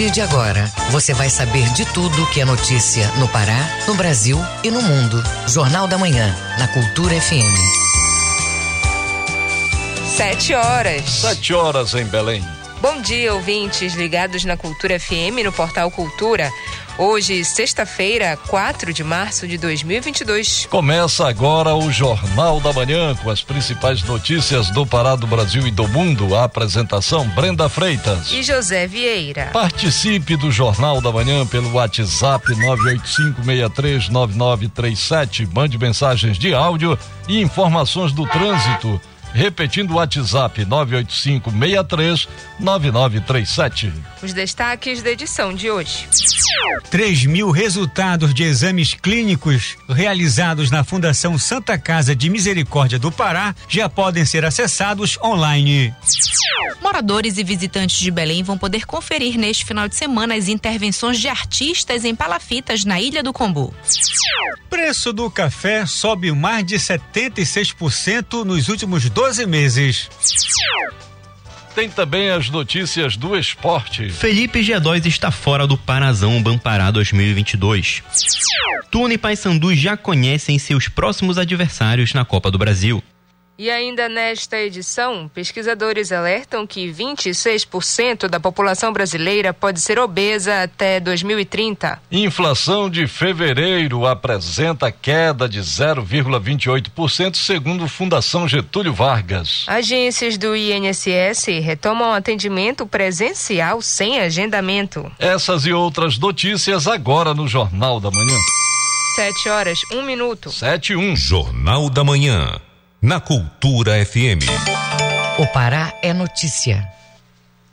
partir de agora, você vai saber de tudo que é notícia no Pará, no Brasil e no mundo. Jornal da Manhã, na Cultura FM. Sete horas. Sete horas em Belém. Bom dia, ouvintes ligados na Cultura FM no Portal Cultura. Hoje, sexta-feira, 4 de março de 2022. Começa agora o Jornal da Manhã com as principais notícias do Pará, do Brasil e do mundo. A apresentação Brenda Freitas e José Vieira. Participe do Jornal da Manhã pelo WhatsApp 985639937. Mande mensagens de áudio e informações do trânsito Repetindo o WhatsApp 985639937. Os destaques da edição de hoje. 3 mil resultados de exames clínicos realizados na Fundação Santa Casa de Misericórdia do Pará já podem ser acessados online. Moradores e visitantes de Belém vão poder conferir neste final de semana as intervenções de artistas em palafitas na Ilha do Combu. Preço do café sobe mais de 76% nos últimos 12 meses. Tem também as notícias do esporte. Felipe G2 está fora do Parazão Bampará 2022. Tuna e Paysandu já conhecem seus próximos adversários na Copa do Brasil. E ainda nesta edição, pesquisadores alertam que 26% da população brasileira pode ser obesa até 2030. Inflação de fevereiro apresenta queda de 0,28%, segundo Fundação Getúlio Vargas. Agências do INSS retomam atendimento presencial sem agendamento. Essas e outras notícias agora no Jornal da Manhã. Sete horas, um minuto. Sete um. Jornal da Manhã na Cultura FM. O Pará é notícia.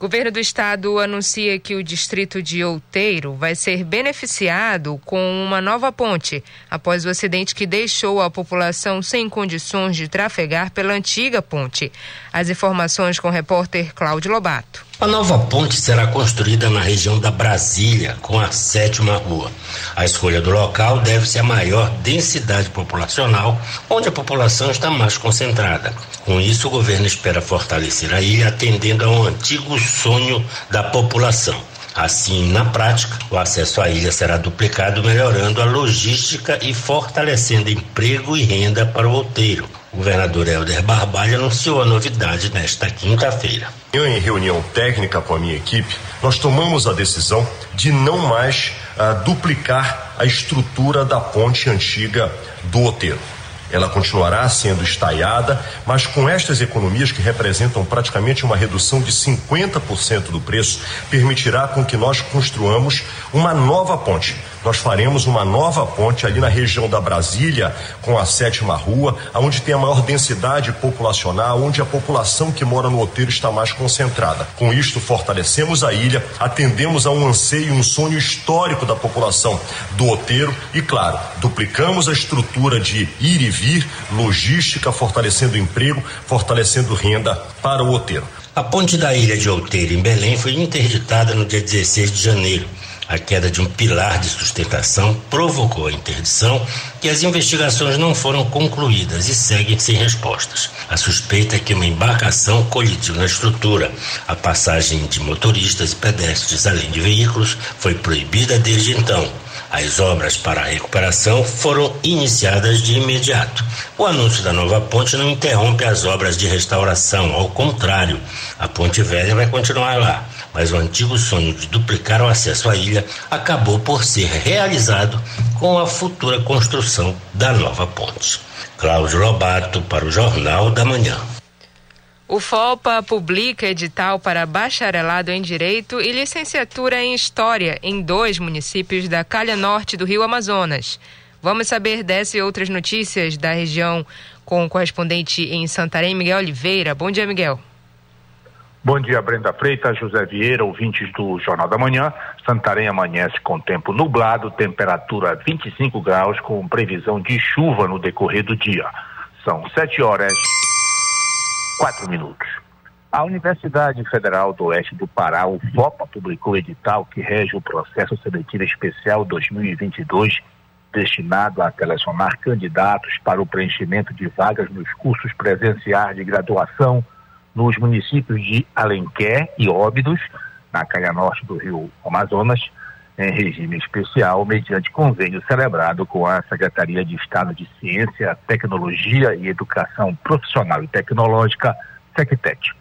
Governo do Estado anuncia que o distrito de Outeiro vai ser beneficiado com uma nova ponte após o acidente que deixou a população sem condições de trafegar pela antiga ponte. As informações com o repórter Cláudio Lobato. A nova ponte será construída na região da Brasília, com a sétima rua. A escolha do local deve-se à maior densidade populacional, onde a população está mais concentrada. Com isso, o governo espera fortalecer a ilha, atendendo a um antigo sonho da população. Assim, na prática, o acesso à ilha será duplicado, melhorando a logística e fortalecendo emprego e renda para o outeiro. Governador Helder Barbalho anunciou a novidade nesta quinta-feira. Em reunião técnica com a minha equipe, nós tomamos a decisão de não mais uh, duplicar a estrutura da ponte antiga do Oteiro ela continuará sendo estaiada, mas com estas economias que representam praticamente uma redução de 50% do preço, permitirá com que nós construamos uma nova ponte. Nós faremos uma nova ponte ali na região da Brasília, com a sétima rua, onde tem a maior densidade populacional, onde a população que mora no Oteiro está mais concentrada. Com isto, fortalecemos a ilha, atendemos a um anseio, um sonho histórico da população do Oteiro e, claro, duplicamos a estrutura de ir e vir, logística, fortalecendo emprego, fortalecendo renda para o Oteiro. A ponte da ilha de Outeiro, em Belém, foi interditada no dia 16 de janeiro. A queda de um pilar de sustentação provocou a interdição e as investigações não foram concluídas e seguem sem respostas. A suspeita é que uma embarcação colidiu na estrutura. A passagem de motoristas e pedestres, além de veículos, foi proibida desde então. As obras para a recuperação foram iniciadas de imediato. O anúncio da nova ponte não interrompe as obras de restauração, ao contrário, a ponte velha vai continuar lá mas o antigo sonho de duplicar o acesso à ilha acabou por ser realizado com a futura construção da nova ponte. Cláudio Lobato para o Jornal da Manhã. O FOPA publica edital para bacharelado em Direito e licenciatura em História em dois municípios da calha norte do Rio Amazonas. Vamos saber dessa e outras notícias da região com o correspondente em Santarém, Miguel Oliveira. Bom dia, Miguel. Bom dia, Brenda Freitas, José Vieira, ouvintes do Jornal da Manhã. Santarém amanhece com tempo nublado, temperatura 25 graus, com previsão de chuva no decorrer do dia. São 7 horas, 4 minutos. A Universidade Federal do Oeste do Pará, o FOPA, publicou edital que rege o processo seletivo especial 2022, destinado a selecionar candidatos para o preenchimento de vagas nos cursos presenciais de graduação nos municípios de Alenquer e Óbidos, na calha norte do rio Amazonas, em regime especial, mediante convênio celebrado com a Secretaria de Estado de Ciência, Tecnologia e Educação Profissional e Tecnológica, SECTET.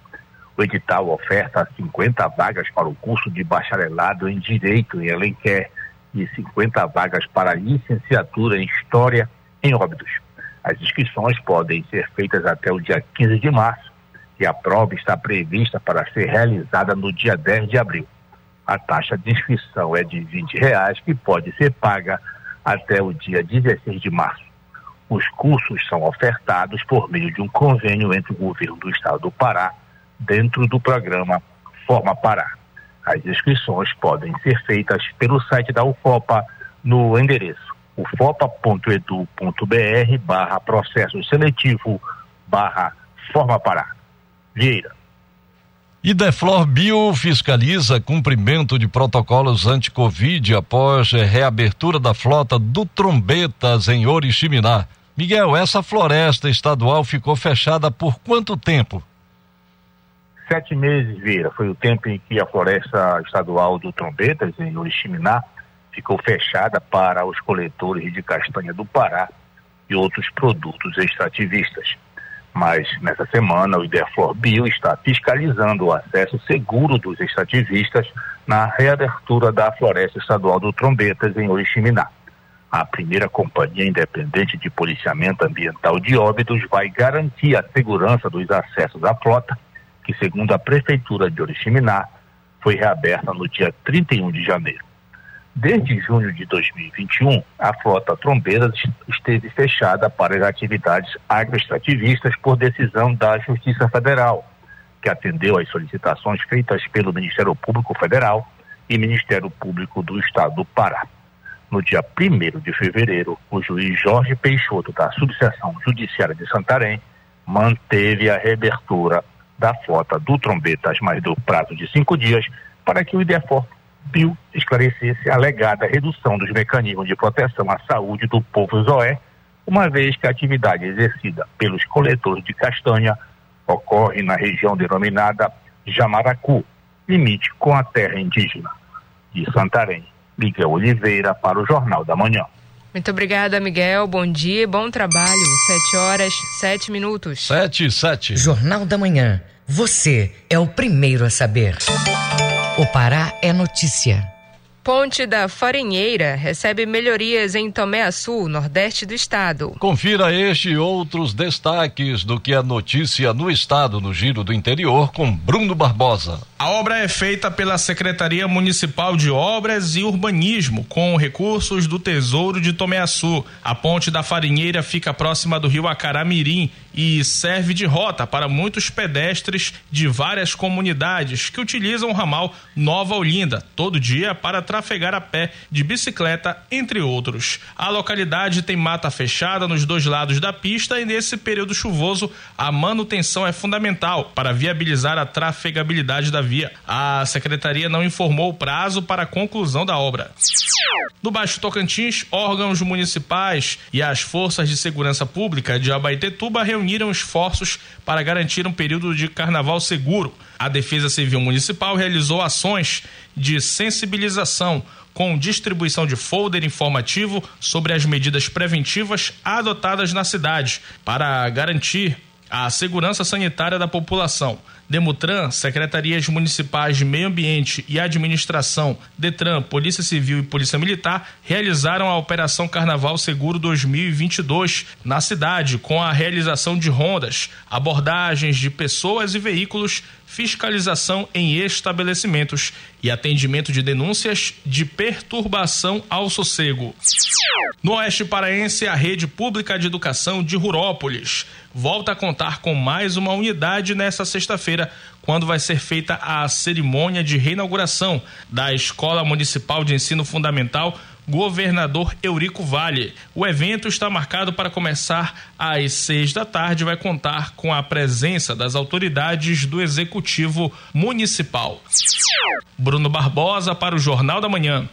O edital oferta 50 vagas para o curso de bacharelado em Direito em Alenquer e 50 vagas para licenciatura em História em Óbidos. As inscrições podem ser feitas até o dia 15 de março e a prova está prevista para ser realizada no dia 10 de abril. A taxa de inscrição é de R$ reais e pode ser paga até o dia 16 de março. Os cursos são ofertados por meio de um convênio entre o governo do estado do Pará, dentro do programa Forma Pará. As inscrições podem ser feitas pelo site da UFOPA no endereço ufopa.edu.br barra processo seletivo barra Forma Pará. Vieira. Ideflor Bio fiscaliza cumprimento de protocolos anti-Covid após reabertura da frota do Trombetas em Oriximiná. Miguel, essa floresta estadual ficou fechada por quanto tempo? Sete meses, Vieira. Foi o tempo em que a floresta estadual do Trombetas, em Oriximiná, ficou fechada para os coletores de castanha do Pará e outros produtos extrativistas. Mas nessa semana o Ideflor Bio está fiscalizando o acesso seguro dos extrativistas na reabertura da Floresta Estadual do Trombetas em Oriximiná. A primeira companhia independente de policiamento ambiental de Óbidos vai garantir a segurança dos acessos à frota, que segundo a prefeitura de Oriximiná, foi reaberta no dia 31 de janeiro. Desde junho de 2021, a frota Trombeiras esteve fechada para as atividades agroextrativistas por decisão da Justiça Federal, que atendeu às solicitações feitas pelo Ministério Público Federal e Ministério Público do Estado do Pará. No dia 1 de fevereiro, o juiz Jorge Peixoto, da Subseção Judiciária de Santarém, manteve a reabertura da frota do Trombetas, mas do prazo de cinco dias, para que o IDEFOR Bill esclarecesse a alegada redução dos mecanismos de proteção à saúde do povo zoé, uma vez que a atividade exercida pelos coletores de castanha ocorre na região denominada Jamaracu, limite com a terra indígena. De Santarém, Miguel Oliveira para o Jornal da Manhã. Muito obrigada, Miguel. Bom dia, bom trabalho. Sete horas, sete minutos. Sete e sete. Jornal da Manhã. Você é o primeiro a saber. O Pará é notícia. Ponte da Farinheira recebe melhorias em Tomé Açu, nordeste do estado. Confira este e outros destaques do que é notícia no estado no Giro do Interior com Bruno Barbosa. A obra é feita pela Secretaria Municipal de Obras e Urbanismo, com recursos do Tesouro de Tomeaçu. A ponte da Farinheira fica próxima do rio Acaramirim e serve de rota para muitos pedestres de várias comunidades que utilizam o ramal Nova Olinda todo dia para trafegar a pé, de bicicleta, entre outros. A localidade tem mata fechada nos dois lados da pista e nesse período chuvoso a manutenção é fundamental para viabilizar a trafegabilidade da via. A secretaria não informou o prazo para a conclusão da obra. No Baixo Tocantins, órgãos municipais e as forças de segurança pública de Abaetetuba reuniram esforços para garantir um período de carnaval seguro. A Defesa Civil Municipal realizou ações de sensibilização com distribuição de folder informativo sobre as medidas preventivas adotadas na cidade para garantir a segurança sanitária da população. Demutran, secretarias municipais de meio ambiente e administração, Detran, Polícia Civil e Polícia Militar realizaram a Operação Carnaval Seguro 2022 na cidade, com a realização de rondas, abordagens de pessoas e veículos, fiscalização em estabelecimentos e atendimento de denúncias de perturbação ao sossego. No Oeste Paraense, a rede pública de educação de Rurópolis volta a contar com mais uma unidade nesta sexta-feira, quando vai ser feita a cerimônia de reinauguração da Escola Municipal de Ensino Fundamental Governador Eurico Vale. O evento está marcado para começar às seis da tarde e vai contar com a presença das autoridades do Executivo Municipal. Bruno Barbosa para o Jornal da Manhã.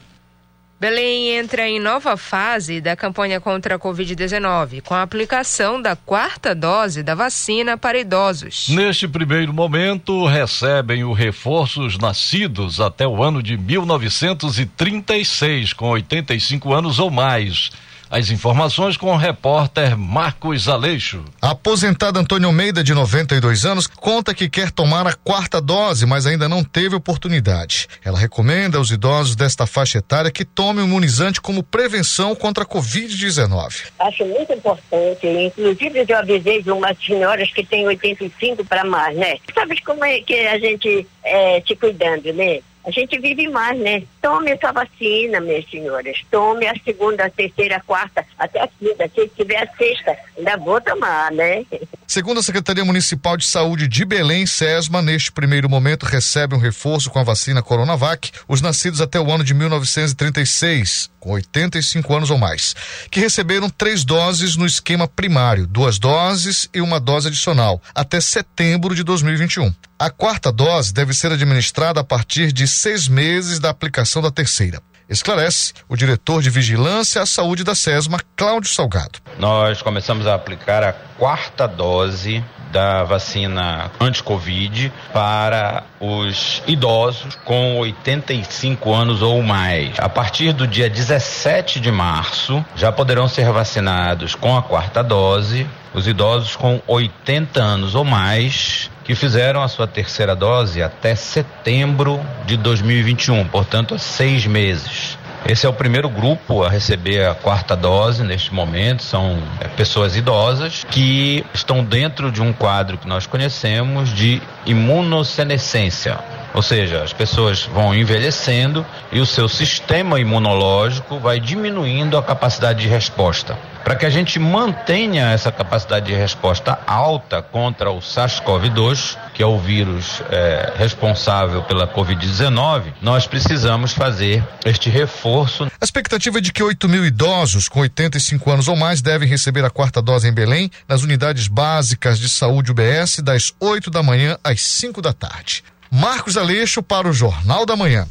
Belém entra em nova fase da campanha contra a Covid-19, com a aplicação da quarta dose da vacina para idosos. Neste primeiro momento, recebem o reforços nascidos até o ano de 1936, com 85 anos ou mais. As informações com o repórter Marcos Aleixo. A aposentada Antônio Almeida, de 92 anos, conta que quer tomar a quarta dose, mas ainda não teve oportunidade. Ela recomenda aos idosos desta faixa etária que tomem o imunizante como prevenção contra a Covid-19. Acho muito importante, inclusive eu avisei de umas senhoras que têm 85 para mais, né? Sabe como é que a gente é, se cuidando, né? A gente vive mais, né? Tome essa vacina, minhas senhoras. Tome a segunda, a terceira, a quarta, até a quinta. Se tiver a sexta, ainda vou tomar, né? Segundo a Secretaria Municipal de Saúde de Belém, SESMA, neste primeiro momento recebe um reforço com a vacina Coronavac, os nascidos até o ano de 1936, com 85 anos ou mais, que receberam três doses no esquema primário, duas doses e uma dose adicional, até setembro de 2021. A quarta dose deve ser administrada a partir de seis meses da aplicação da terceira. Esclarece o diretor de Vigilância à Saúde da SESMA, Cláudio Salgado. Nós começamos a aplicar a quarta dose da vacina anti-Covid para os idosos com 85 anos ou mais. A partir do dia 17 de março, já poderão ser vacinados com a quarta dose os idosos com 80 anos ou mais que fizeram a sua terceira dose até setembro de 2021, portanto, há seis meses. Esse é o primeiro grupo a receber a quarta dose neste momento. São é, pessoas idosas que estão dentro de um quadro que nós conhecemos de imunossenescência. Ou seja, as pessoas vão envelhecendo e o seu sistema imunológico vai diminuindo a capacidade de resposta. Para que a gente mantenha essa capacidade de resposta alta contra o SARS-CoV-2, que é o vírus é, responsável pela Covid-19, nós precisamos fazer este reforço. A expectativa é de que 8 mil idosos com 85 anos ou mais devem receber a quarta dose em Belém, nas unidades básicas de saúde UBS, das 8 da manhã às 5 da tarde. Marcos Aleixo para o Jornal da Manhã.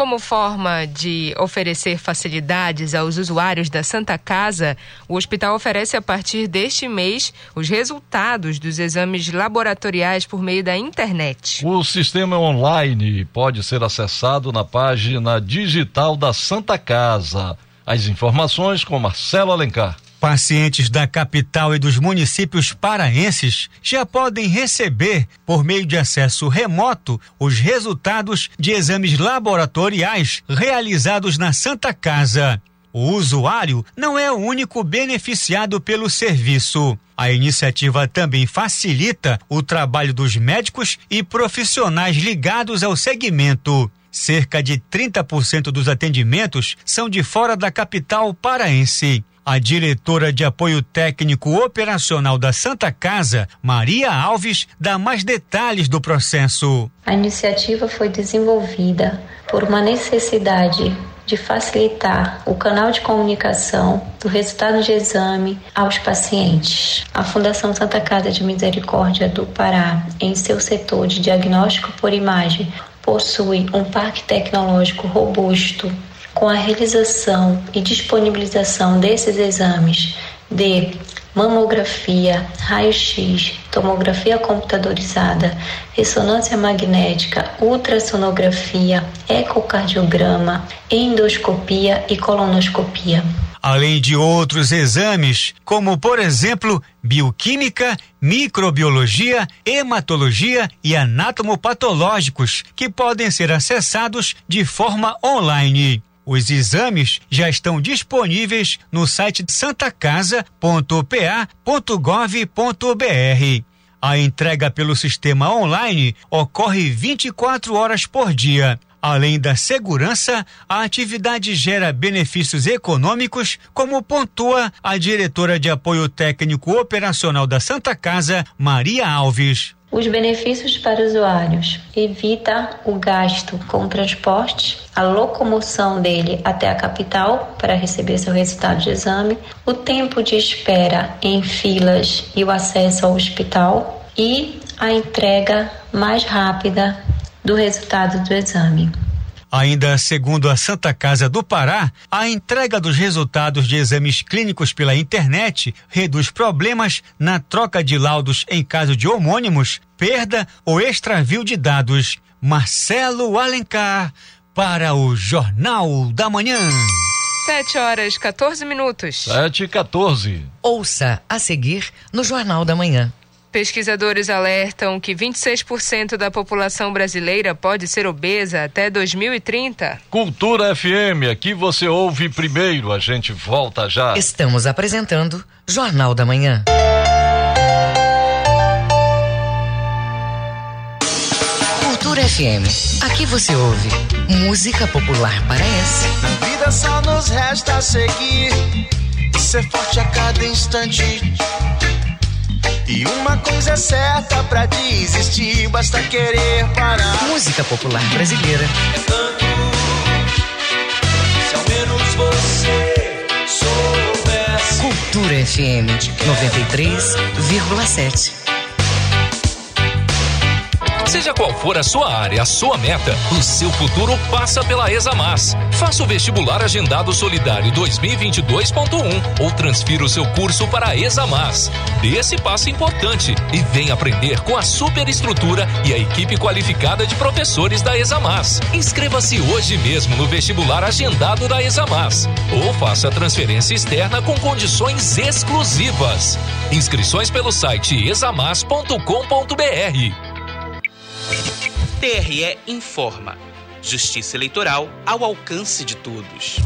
Como forma de oferecer facilidades aos usuários da Santa Casa, o hospital oferece a partir deste mês os resultados dos exames laboratoriais por meio da internet. O sistema online pode ser acessado na página digital da Santa Casa. As informações com Marcelo Alencar. Pacientes da capital e dos municípios paraenses já podem receber, por meio de acesso remoto, os resultados de exames laboratoriais realizados na Santa Casa. O usuário não é o único beneficiado pelo serviço. A iniciativa também facilita o trabalho dos médicos e profissionais ligados ao segmento. Cerca de 30% dos atendimentos são de fora da capital paraense. A diretora de apoio técnico operacional da Santa Casa, Maria Alves, dá mais detalhes do processo. A iniciativa foi desenvolvida por uma necessidade de facilitar o canal de comunicação do resultado de exame aos pacientes. A Fundação Santa Casa de Misericórdia do Pará, em seu setor de diagnóstico por imagem, possui um parque tecnológico robusto com a realização e disponibilização desses exames de mamografia, raio-x, tomografia computadorizada, ressonância magnética, ultrassonografia, ecocardiograma, endoscopia e colonoscopia. Além de outros exames, como por exemplo, bioquímica, microbiologia, hematologia e anatomopatológicos, que podem ser acessados de forma online. Os exames já estão disponíveis no site santacasa.pa.gov.br. A entrega pelo sistema online ocorre 24 horas por dia. Além da segurança, a atividade gera benefícios econômicos, como pontua a diretora de apoio técnico operacional da Santa Casa, Maria Alves. Os benefícios para usuários: evita o gasto com transporte, a locomoção dele até a capital para receber seu resultado de exame, o tempo de espera em filas e o acesso ao hospital e a entrega mais rápida do resultado do exame. Ainda segundo a Santa Casa do Pará, a entrega dos resultados de exames clínicos pela internet reduz problemas na troca de laudos em caso de homônimos, perda ou extravio de dados. Marcelo Alencar para o Jornal da Manhã. 7 horas 14 minutos. 7 e 14. Ouça a seguir no Jornal da Manhã. Pesquisadores alertam que 26% da população brasileira pode ser obesa até 2030. Cultura FM, aqui você ouve primeiro, a gente volta já. Estamos apresentando Jornal da Manhã. Cultura FM, aqui você ouve música popular paraense. Na vida só nos resta seguir, ser forte a cada instante e uma coisa é certa pra desistir, basta querer parar. Música popular brasileira. É tanto, se ao menos você soubesse. Cultura FM 93,7. Seja qual for a sua área, a sua meta, o seu futuro passa pela Examas. Faça o vestibular agendado solidário 2022.1 ou transfira o seu curso para a Examas. Dê esse passo importante e venha aprender com a superestrutura e a equipe qualificada de professores da Examas. Inscreva-se hoje mesmo no vestibular agendado da Examas ou faça a transferência externa com condições exclusivas. Inscrições pelo site examas.com.br. TRE informa. Justiça eleitoral ao alcance de todos.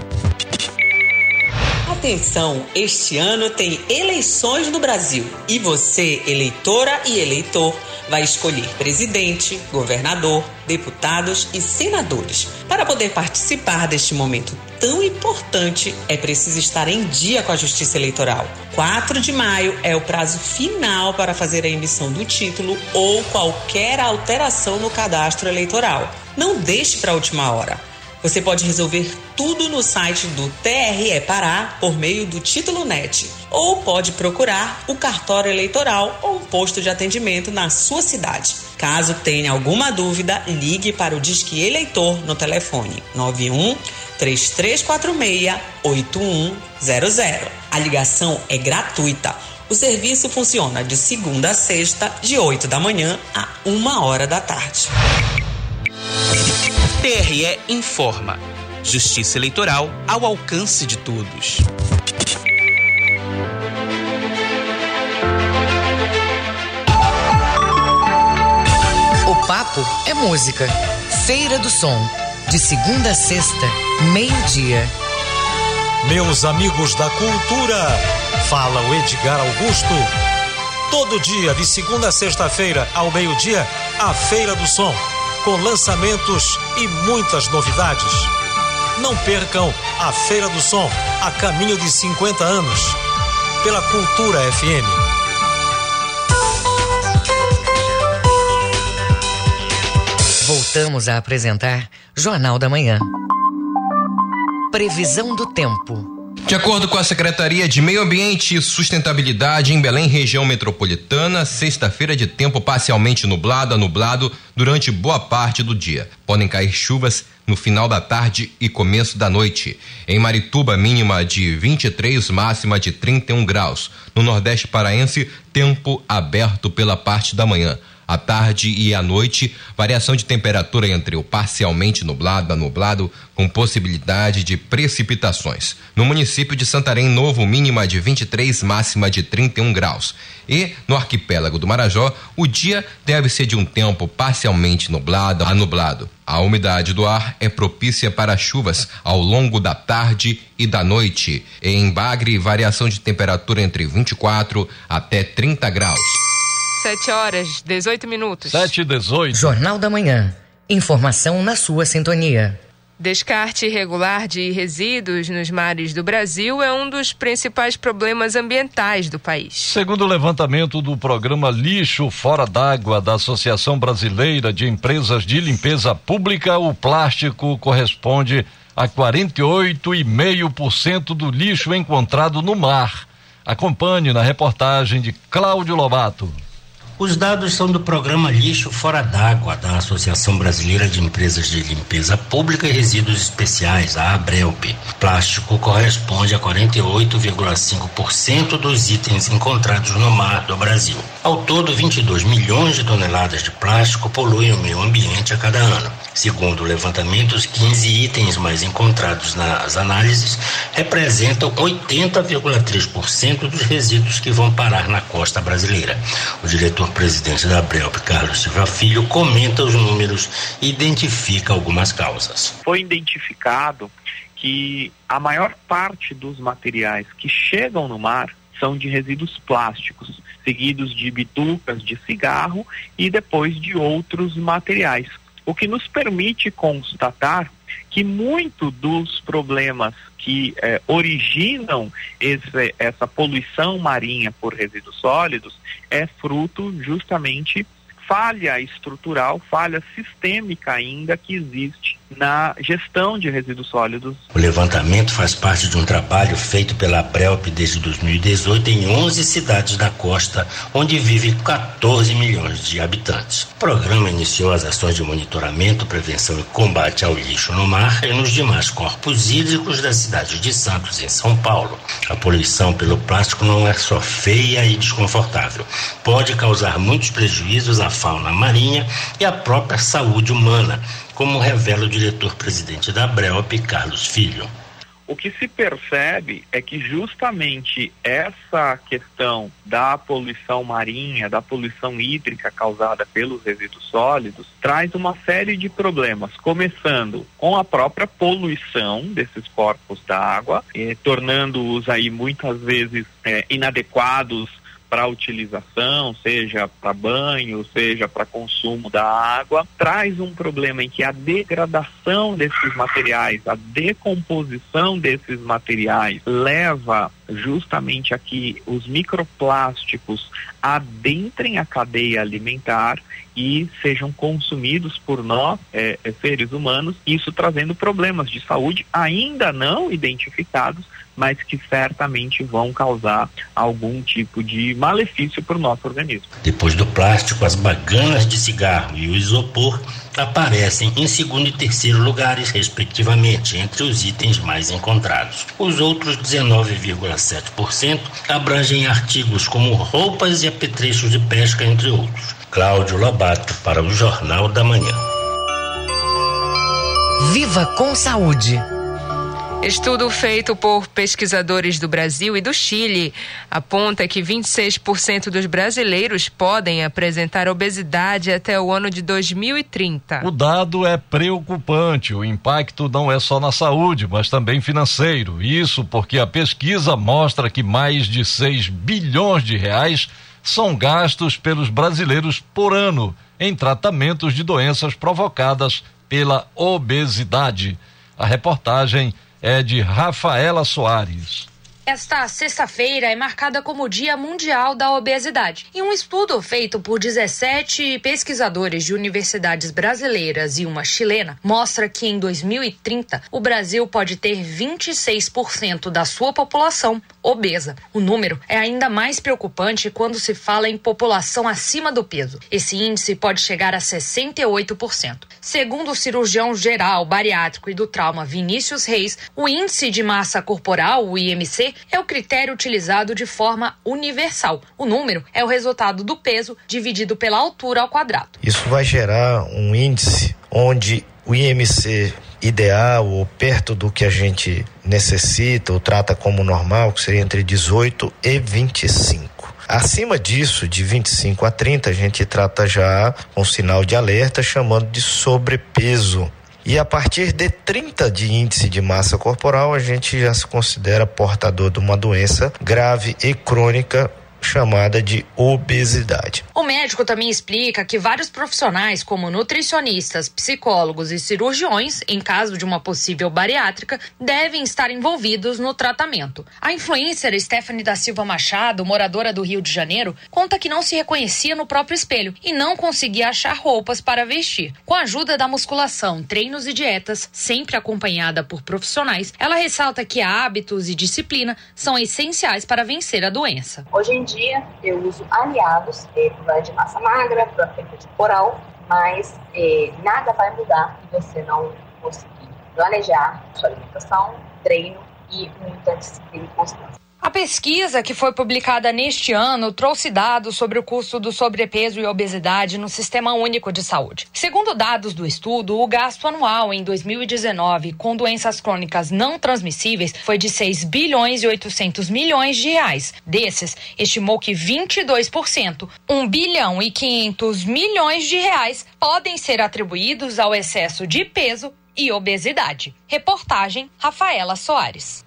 Atenção, este ano tem eleições no Brasil e você, eleitora e eleitor, vai escolher presidente, governador, deputados e senadores. Para poder participar deste momento tão importante, é preciso estar em dia com a Justiça Eleitoral. 4 de maio é o prazo final para fazer a emissão do título ou qualquer alteração no cadastro eleitoral. Não deixe para a última hora. Você pode resolver tudo no site do TRE Pará por meio do Título Net ou pode procurar o cartório eleitoral ou um posto de atendimento na sua cidade. Caso tenha alguma dúvida, ligue para o Disque Eleitor no telefone 91 3346 8100. A ligação é gratuita. O serviço funciona de segunda a sexta, de 8 da manhã a 1 hora da tarde. TRE informa. Justiça eleitoral ao alcance de todos. O papo é música. Feira do Som. De segunda a sexta, meio-dia. Meus amigos da cultura, fala o Edgar Augusto. Todo dia, de segunda a sexta-feira, ao meio-dia, a Feira do Som, com lançamentos e muitas novidades. Não percam a Feira do Som, a caminho de 50 anos, pela Cultura FM. Voltamos a apresentar Jornal da Manhã. Previsão do tempo. De acordo com a Secretaria de Meio Ambiente e Sustentabilidade em Belém, região metropolitana, sexta-feira de tempo parcialmente nublado a nublado durante boa parte do dia. Podem cair chuvas no final da tarde e começo da noite. Em Marituba, mínima de 23, máxima de 31 graus. No Nordeste Paraense, tempo aberto pela parte da manhã. À tarde e à noite, variação de temperatura entre o parcialmente nublado a nublado, com possibilidade de precipitações. No município de Santarém, Novo, mínima de 23, máxima de 31 graus. E no arquipélago do Marajó, o dia deve ser de um tempo parcialmente nublado a nublado. A umidade do ar é propícia para chuvas ao longo da tarde e da noite. Em Bagre, variação de temperatura entre 24 até 30 graus. 7 horas, 18 minutos. 7 e 18. Jornal da Manhã. Informação na sua sintonia. Descarte irregular de resíduos nos mares do Brasil é um dos principais problemas ambientais do país. Segundo o levantamento do programa Lixo Fora d'Água da Associação Brasileira de Empresas de Limpeza Pública, o plástico corresponde a 48,5% do lixo encontrado no mar. Acompanhe na reportagem de Cláudio Lobato. Os dados são do programa Lixo Fora d'Água, da Associação Brasileira de Empresas de Limpeza Pública e Resíduos Especiais, a ABRELP. Plástico corresponde a 48,5% dos itens encontrados no mar do Brasil. Ao todo, 22 milhões de toneladas de plástico poluem o meio ambiente a cada ano. Segundo o levantamento, os 15 itens mais encontrados nas análises representam 80,3% dos resíduos que vão parar na costa brasileira. O diretor-presidente da Abrelp, Carlos Silva Filho, comenta os números e identifica algumas causas. Foi identificado que a maior parte dos materiais que chegam no mar são de resíduos plásticos, seguidos de bitucas de cigarro e depois de outros materiais o que nos permite constatar que muito dos problemas que eh, originam esse, essa poluição marinha por resíduos sólidos é fruto justamente falha estrutural, falha sistêmica ainda que existe na gestão de resíduos sólidos. O levantamento faz parte de um trabalho feito pela Prelp desde 2018 em 11 cidades da costa, onde vivem 14 milhões de habitantes. O programa iniciou as ações de monitoramento, prevenção e combate ao lixo no mar e nos demais corpos hídricos da cidade de Santos, em São Paulo. A poluição pelo plástico não é só feia e desconfortável. Pode causar muitos prejuízos à fauna marinha e à própria saúde humana como revela o diretor-presidente da BREOP, Carlos Filho. O que se percebe é que justamente essa questão da poluição marinha, da poluição hídrica causada pelos resíduos sólidos, traz uma série de problemas, começando com a própria poluição desses corpos d'água, eh, tornando-os aí muitas vezes eh, inadequados para utilização, seja para banho, seja para consumo da água, traz um problema em que a degradação desses materiais, a decomposição desses materiais leva justamente a que os microplásticos adentrem a cadeia alimentar e sejam consumidos por nós, é, é, seres humanos, isso trazendo problemas de saúde ainda não identificados, mas que certamente vão causar algum tipo de malefício para o nosso organismo. Depois do plástico, as baganas de cigarro e o isopor aparecem em segundo e terceiro lugares, respectivamente, entre os itens mais encontrados. Os outros 19,7% abrangem artigos como roupas e apetrechos de pesca, entre outros. Cláudio Lobato, para o Jornal da Manhã. Viva com saúde! Estudo feito por pesquisadores do Brasil e do Chile aponta que 26% dos brasileiros podem apresentar obesidade até o ano de 2030. O dado é preocupante. O impacto não é só na saúde, mas também financeiro. Isso porque a pesquisa mostra que mais de 6 bilhões de reais são gastos pelos brasileiros por ano em tratamentos de doenças provocadas pela obesidade. A reportagem é de Rafaela Soares. Esta sexta-feira é marcada como Dia Mundial da Obesidade. E um estudo feito por 17 pesquisadores de universidades brasileiras e uma chilena mostra que em 2030 o Brasil pode ter 26% da sua população obesa. O número é ainda mais preocupante quando se fala em população acima do peso. Esse índice pode chegar a 68%. Segundo o cirurgião geral, bariátrico e do trauma Vinícius Reis, o índice de massa corporal, o IMC, é o critério utilizado de forma universal. O número é o resultado do peso dividido pela altura ao quadrado. Isso vai gerar um índice onde o IMC ideal ou perto do que a gente necessita ou trata como normal, que seria entre 18 e 25. Acima disso, de 25 a 30, a gente trata já com sinal de alerta chamando de sobrepeso. E a partir de 30 de índice de massa corporal, a gente já se considera portador de uma doença grave e crônica chamada de obesidade. O médico também explica que vários profissionais, como nutricionistas, psicólogos e cirurgiões, em caso de uma possível bariátrica, devem estar envolvidos no tratamento. A influencer Stephanie da Silva Machado, moradora do Rio de Janeiro, conta que não se reconhecia no próprio espelho e não conseguia achar roupas para vestir. Com a ajuda da musculação, treinos e dietas, sempre acompanhada por profissionais, ela ressalta que hábitos e disciplina são essenciais para vencer a doença. Hoje em dia eu uso aliados é, para de massa magra, para perda corporal, mas é, nada vai mudar se você não conseguir planejar sua alimentação, treino e muita disciplina e constância. A pesquisa que foi publicada neste ano trouxe dados sobre o custo do sobrepeso e obesidade no Sistema Único de Saúde. Segundo dados do estudo, o gasto anual em 2019 com doenças crônicas não transmissíveis foi de 6 bilhões e 800 milhões de reais. Desses, estimou que 22%, 1 bilhão e 500 milhões de reais, podem ser atribuídos ao excesso de peso e obesidade. Reportagem Rafaela Soares.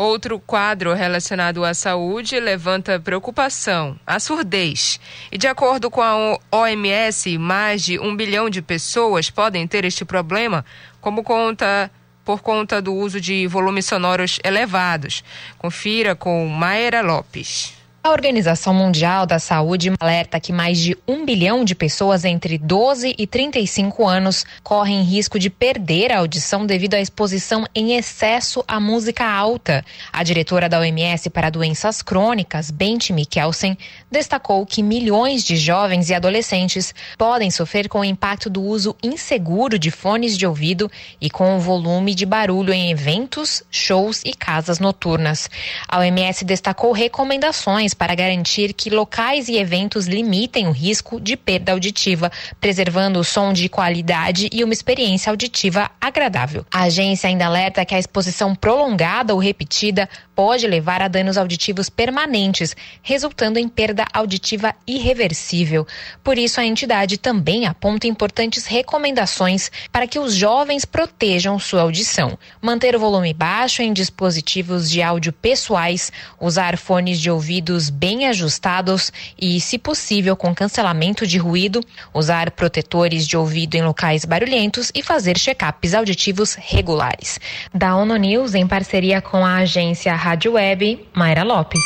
Outro quadro relacionado à saúde levanta preocupação: a surdez. E de acordo com a OMS, mais de um bilhão de pessoas podem ter este problema, como conta por conta do uso de volumes sonoros elevados. Confira com Maera Lopes. A Organização Mundial da Saúde alerta que mais de um bilhão de pessoas entre 12 e 35 anos correm risco de perder a audição devido à exposição em excesso à música alta. A diretora da OMS para doenças crônicas, Bente Mikkelsen, destacou que milhões de jovens e adolescentes podem sofrer com o impacto do uso inseguro de fones de ouvido e com o volume de barulho em eventos, shows e casas noturnas. A OMS destacou recomendações para garantir que locais e eventos limitem o risco de perda auditiva, preservando o som de qualidade e uma experiência auditiva agradável. A agência ainda alerta que a exposição prolongada ou repetida pode levar a danos auditivos permanentes, resultando em perda auditiva irreversível. Por isso, a entidade também aponta importantes recomendações para que os jovens protejam sua audição. Manter o volume baixo em dispositivos de áudio pessoais, usar fones de ouvidos bem ajustados e, se possível, com cancelamento de ruído, usar protetores de ouvido em locais barulhentos e fazer check-ups auditivos regulares. Da ONU News, em parceria com a agência Rádio Web, Mayra Lopes.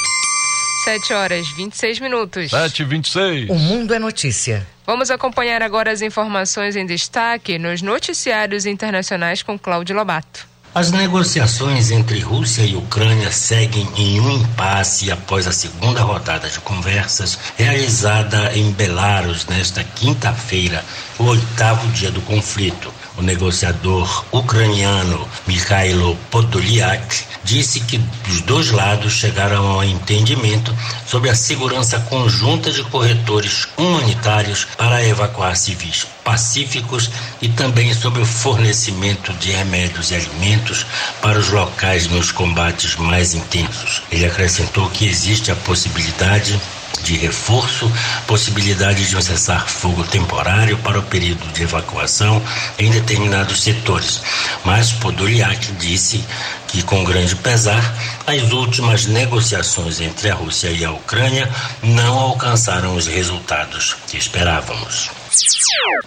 7 horas 26 minutos. 7 e 26. O mundo é notícia. Vamos acompanhar agora as informações em destaque nos noticiários internacionais com Cláudio Lobato. As negociações entre Rússia e Ucrânia seguem em um impasse após a segunda rodada de conversas realizada em Belarus nesta quinta-feira, o oitavo dia do conflito. O negociador ucraniano Mikhailo Podolyak disse que os dois lados chegaram ao entendimento sobre a segurança conjunta de corretores humanitários para evacuar civis pacíficos e também sobre o fornecimento de remédios e alimentos para os locais nos combates mais intensos. Ele acrescentou que existe a possibilidade de reforço, possibilidade de um cessar-fogo temporário para o período de evacuação em determinados setores. Mas Podolyak disse que, com grande pesar, as últimas negociações entre a Rússia e a Ucrânia não alcançaram os resultados que esperávamos.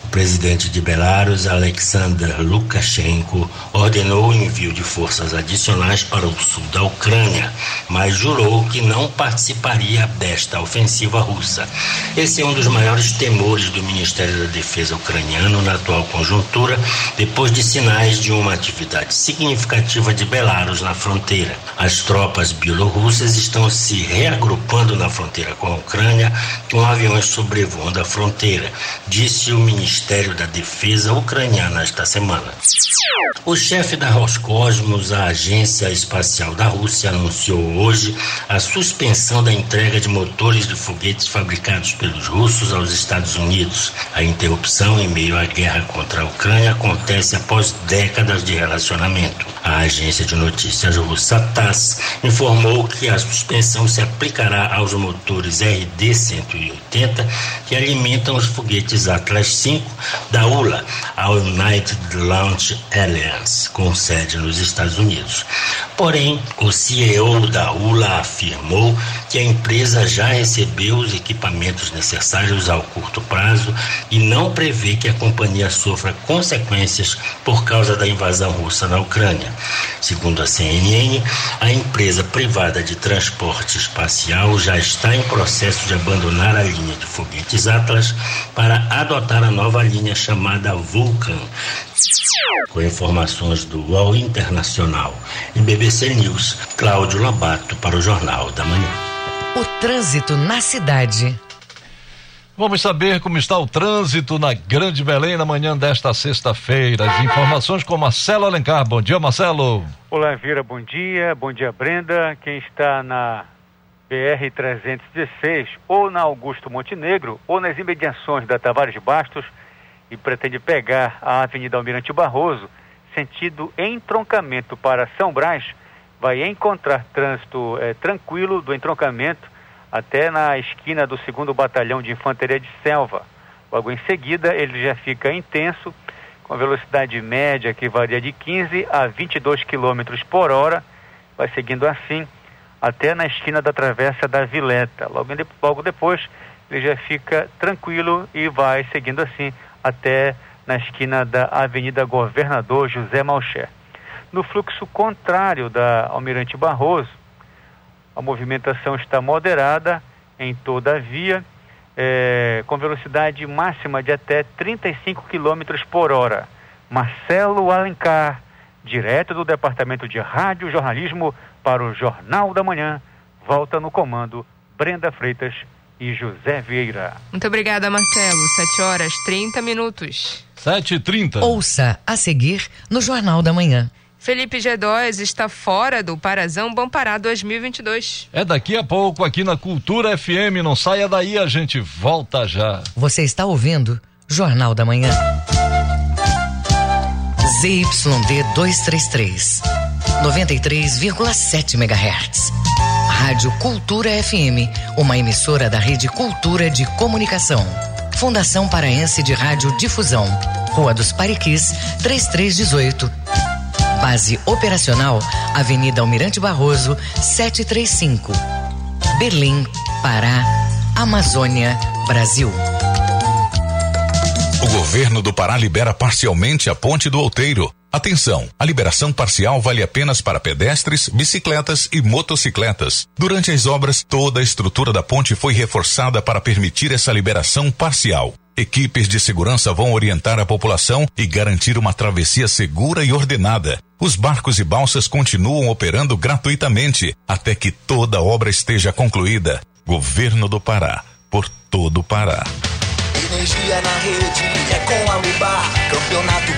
O presidente de Belarus, Alexander Lukashenko, ordenou o envio de forças adicionais para o sul da Ucrânia, mas jurou que não participaria desta ofensiva russa. Esse é um dos maiores temores do Ministério da Defesa ucraniano na atual conjuntura, depois de sinais de uma atividade significativa de Belarus na fronteira. As tropas bielorrussas estão se reagrupando na fronteira com a Ucrânia, com aviões sobrevoando a fronteira disse o Ministério da Defesa ucraniano esta semana. O chefe da Roscosmos, a agência espacial da Rússia, anunciou hoje a suspensão da entrega de motores de foguetes fabricados pelos russos aos Estados Unidos. A interrupção em meio à guerra contra a Ucrânia acontece após décadas de relacionamento. A agência de notícias russa TASS informou que a suspensão se aplicará aos motores RD-180 que alimentam os foguetes Atlas V da ULA, a United Launch Alliance, com sede nos Estados Unidos. Porém, o CEO da ULA afirmou que a empresa já recebeu os equipamentos necessários ao curto prazo e não prevê que a companhia sofra consequências por causa da invasão russa na Ucrânia. Segundo a CNN, a empresa privada de transporte espacial já está em processo de abandonar a linha de foguetes Atlas para adotar a nova linha chamada Vulcan. Com informações do UOL Internacional e BBC News, Cláudio Lobato para o Jornal da Manhã. O trânsito na cidade. Vamos saber como está o trânsito na Grande Belém na manhã desta sexta-feira. As informações com Marcelo Alencar. Bom dia, Marcelo. Olá, Vira, bom dia. Bom dia, Brenda. Quem está na BR-316 ou na Augusto Montenegro ou nas imediações da Tavares Bastos e pretende pegar a Avenida Almirante Barroso, sentido entroncamento para São Brás, vai encontrar trânsito é, tranquilo do entroncamento até na esquina do segundo batalhão de infantaria de selva. Logo em seguida, ele já fica intenso, com velocidade média que varia de 15 a 22 km por hora, vai seguindo assim até na esquina da travessa da Vileta. Logo, logo depois, ele já fica tranquilo e vai seguindo assim até na esquina da Avenida Governador José Malcher. No fluxo contrário da Almirante Barroso, a movimentação está moderada em toda a via, é, com velocidade máxima de até 35 km por hora. Marcelo Alencar, direto do Departamento de Rádio Jornalismo para o Jornal da Manhã, volta no comando Brenda Freitas e José Vieira. Muito obrigada, Marcelo. 7 horas 30 minutos. 7 e 30 Ouça a seguir no Jornal da Manhã. Felipe G2 está fora do Parazão Bampará 2022. É daqui a pouco aqui na Cultura FM. Não saia daí, a gente volta já. Você está ouvindo Jornal da Manhã. ZYD 233, 93,7 MHz. Rádio Cultura FM, uma emissora da Rede Cultura de Comunicação. Fundação Paraense de Rádio Difusão. Rua dos Pariquis, 3318. Base operacional, Avenida Almirante Barroso, 735. Berlim, Pará, Amazônia, Brasil. O governo do Pará libera parcialmente a Ponte do Outeiro. Atenção, a liberação parcial vale apenas para pedestres, bicicletas e motocicletas. Durante as obras, toda a estrutura da ponte foi reforçada para permitir essa liberação parcial. Equipes de segurança vão orientar a população e garantir uma travessia segura e ordenada. Os barcos e balsas continuam operando gratuitamente até que toda a obra esteja concluída. Governo do Pará, por todo o Pará. Energia na rede é com a Lubar. Campeonato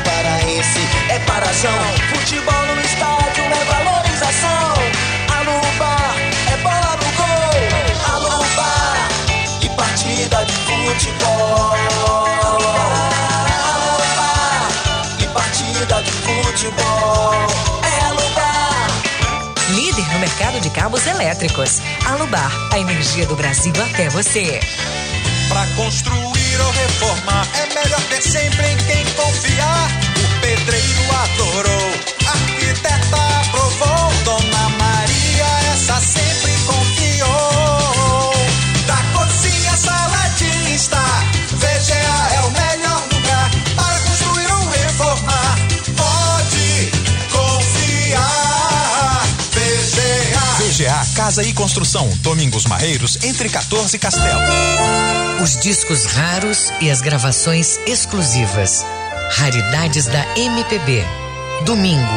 paraense é parazão. Futebol no estádio é valorização. A Lubar é bola no gol. A Lubar e partida de futebol. A Lubar e partida de futebol. É. Líder no mercado de cabos elétricos. Alubar, a energia do Brasil até você. Pra construir ou reformar, é melhor ter sempre em quem confiar. Pedreiro adorou, arquiteta aprovou. Dona Maria, essa sempre confiou. Da cozinha, sala de estar, VGA é o melhor lugar. Para construir ou reformar, pode confiar. VGA. VGA Casa e Construção, Domingos Marreiros, entre 14 e Castelo. Os discos raros e as gravações exclusivas. Raridades da MPB. Domingo,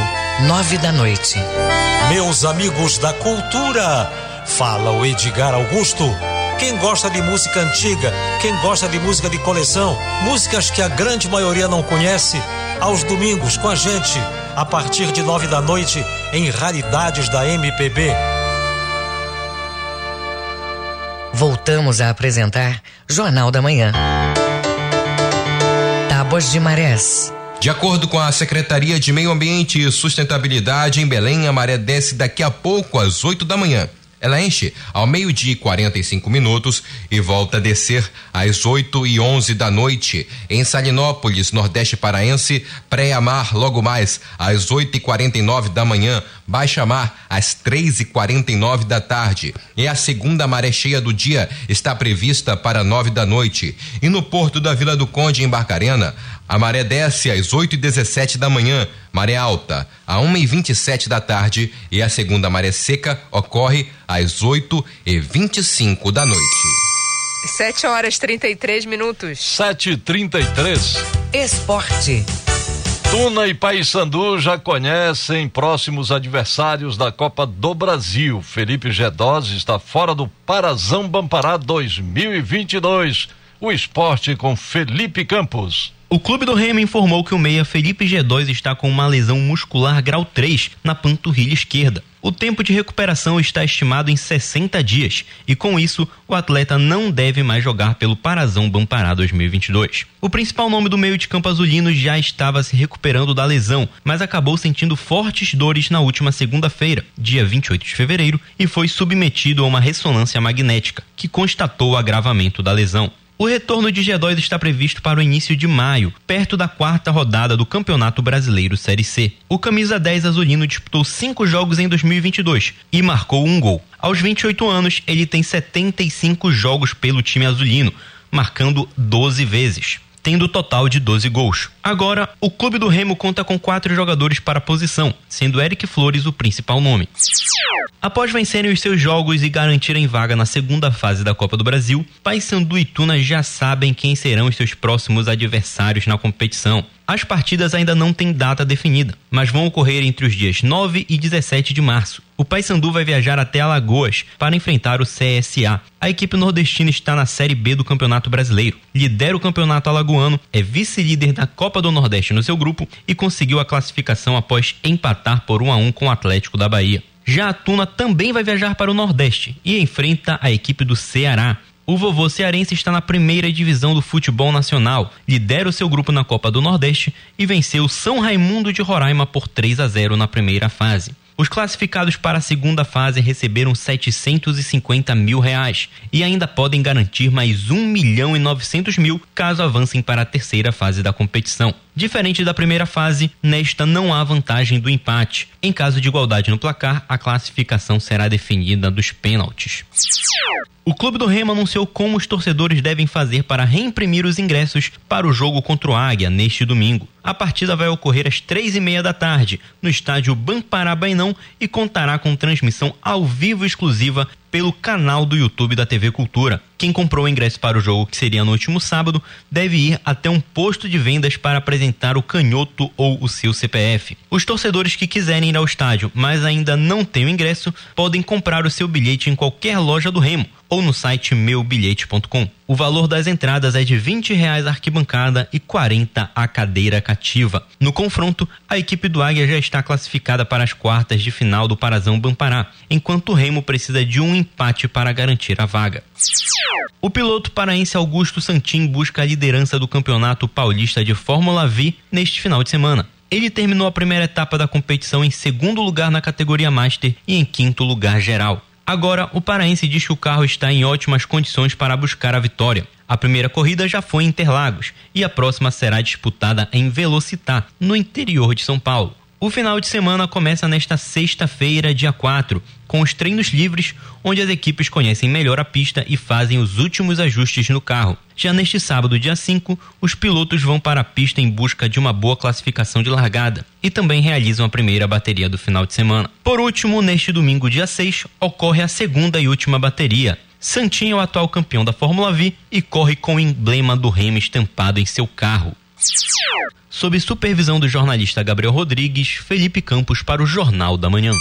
nove da noite. Meus amigos da cultura, fala o Edgar Augusto. Quem gosta de música antiga, quem gosta de música de coleção, músicas que a grande maioria não conhece, aos domingos com a gente, a partir de nove da noite, em Raridades da MPB. Voltamos a apresentar Jornal da Manhã. Tábuas de Marés. De acordo com a Secretaria de Meio Ambiente e Sustentabilidade em Belém, a maré desce daqui a pouco às 8 da manhã. Ela enche ao meio-dia e 45 minutos e volta a descer às 8 e 11 da noite. Em Salinópolis, Nordeste Paraense, pré-amar logo mais às 8 e 49 da manhã, baixa mar às 3 e 49 da tarde. E a segunda maré cheia do dia está prevista para 9 da noite. E no porto da Vila do Conde, em Barcarena, a maré desce às 8 e 17 da manhã, maré alta a 1 e 27 da tarde e a segunda maré seca ocorre às 8 e 25 da noite. 7 horas 33 minutos. 7 e 33 Esporte. Tuna e Paysandu já conhecem próximos adversários da Copa do Brasil. Felipe Gedose está fora do Parazão Bampará 2022. O esporte com Felipe Campos. O clube do Remo informou que o meia Felipe G2 está com uma lesão muscular grau 3 na panturrilha esquerda. O tempo de recuperação está estimado em 60 dias e, com isso, o atleta não deve mais jogar pelo Parazão Bampará 2022. O principal nome do meio de campo azulino já estava se recuperando da lesão, mas acabou sentindo fortes dores na última segunda-feira, dia 28 de fevereiro, e foi submetido a uma ressonância magnética, que constatou o agravamento da lesão. O retorno de G2 está previsto para o início de maio, perto da quarta rodada do Campeonato Brasileiro Série C. O camisa 10 azulino disputou cinco jogos em 2022 e marcou um gol. Aos 28 anos, ele tem 75 jogos pelo time azulino, marcando 12 vezes tendo total de 12 gols. Agora, o clube do Remo conta com quatro jogadores para a posição, sendo Eric Flores o principal nome. Após vencerem os seus jogos e garantirem vaga na segunda fase da Copa do Brasil, Paysandu e Tuna já sabem quem serão os seus próximos adversários na competição. As partidas ainda não têm data definida, mas vão ocorrer entre os dias 9 e 17 de março. O Paysandu vai viajar até Alagoas para enfrentar o CSA. A equipe nordestina está na Série B do Campeonato Brasileiro. Lidera o campeonato alagoano, é vice-líder da Copa do Nordeste no seu grupo e conseguiu a classificação após empatar por 1 a 1 com o Atlético da Bahia. Já a Tuna também vai viajar para o Nordeste e enfrenta a equipe do Ceará. O vovô cearense está na primeira divisão do futebol nacional, lidera o seu grupo na Copa do Nordeste e venceu São Raimundo de Roraima por 3 a 0 na primeira fase. Os classificados para a segunda fase receberam 750 mil reais e ainda podem garantir mais 1 milhão e 900 mil caso avancem para a terceira fase da competição. Diferente da primeira fase, nesta não há vantagem do empate. Em caso de igualdade no placar, a classificação será definida dos pênaltis. O Clube do Remo anunciou como os torcedores devem fazer para reimprimir os ingressos para o jogo contra o Águia neste domingo. A partida vai ocorrer às três e meia da tarde, no estádio Bamparabainão e contará com transmissão ao vivo exclusiva pelo canal do YouTube da TV Cultura. Quem comprou o ingresso para o jogo, que seria no último sábado, deve ir até um posto de vendas para apresentar o canhoto ou o seu CPF. Os torcedores que quiserem ir ao estádio, mas ainda não têm o ingresso, podem comprar o seu bilhete em qualquer loja do Remo ou no site meubilhete.com. O valor das entradas é de 20 reais a arquibancada e 40 a cadeira cativa. No confronto, a equipe do Águia já está classificada para as quartas de final do Parazão Bampará, enquanto o Remo precisa de um empate para garantir a vaga. O piloto paraense Augusto Santin busca a liderança do Campeonato Paulista de Fórmula V neste final de semana. Ele terminou a primeira etapa da competição em segundo lugar na categoria Master e em quinto lugar geral. Agora, o paraense diz que o carro está em ótimas condições para buscar a vitória. A primeira corrida já foi em Interlagos e a próxima será disputada em Velocitar, no interior de São Paulo. O final de semana começa nesta sexta-feira, dia 4, com os treinos livres, onde as equipes conhecem melhor a pista e fazem os últimos ajustes no carro. Já neste sábado, dia 5, os pilotos vão para a pista em busca de uma boa classificação de largada e também realizam a primeira bateria do final de semana. Por último, neste domingo, dia 6, ocorre a segunda e última bateria. Santinho é o atual campeão da Fórmula V e corre com o emblema do Remo estampado em seu carro. Sob supervisão do jornalista Gabriel Rodrigues, Felipe Campos para o Jornal da Manhã.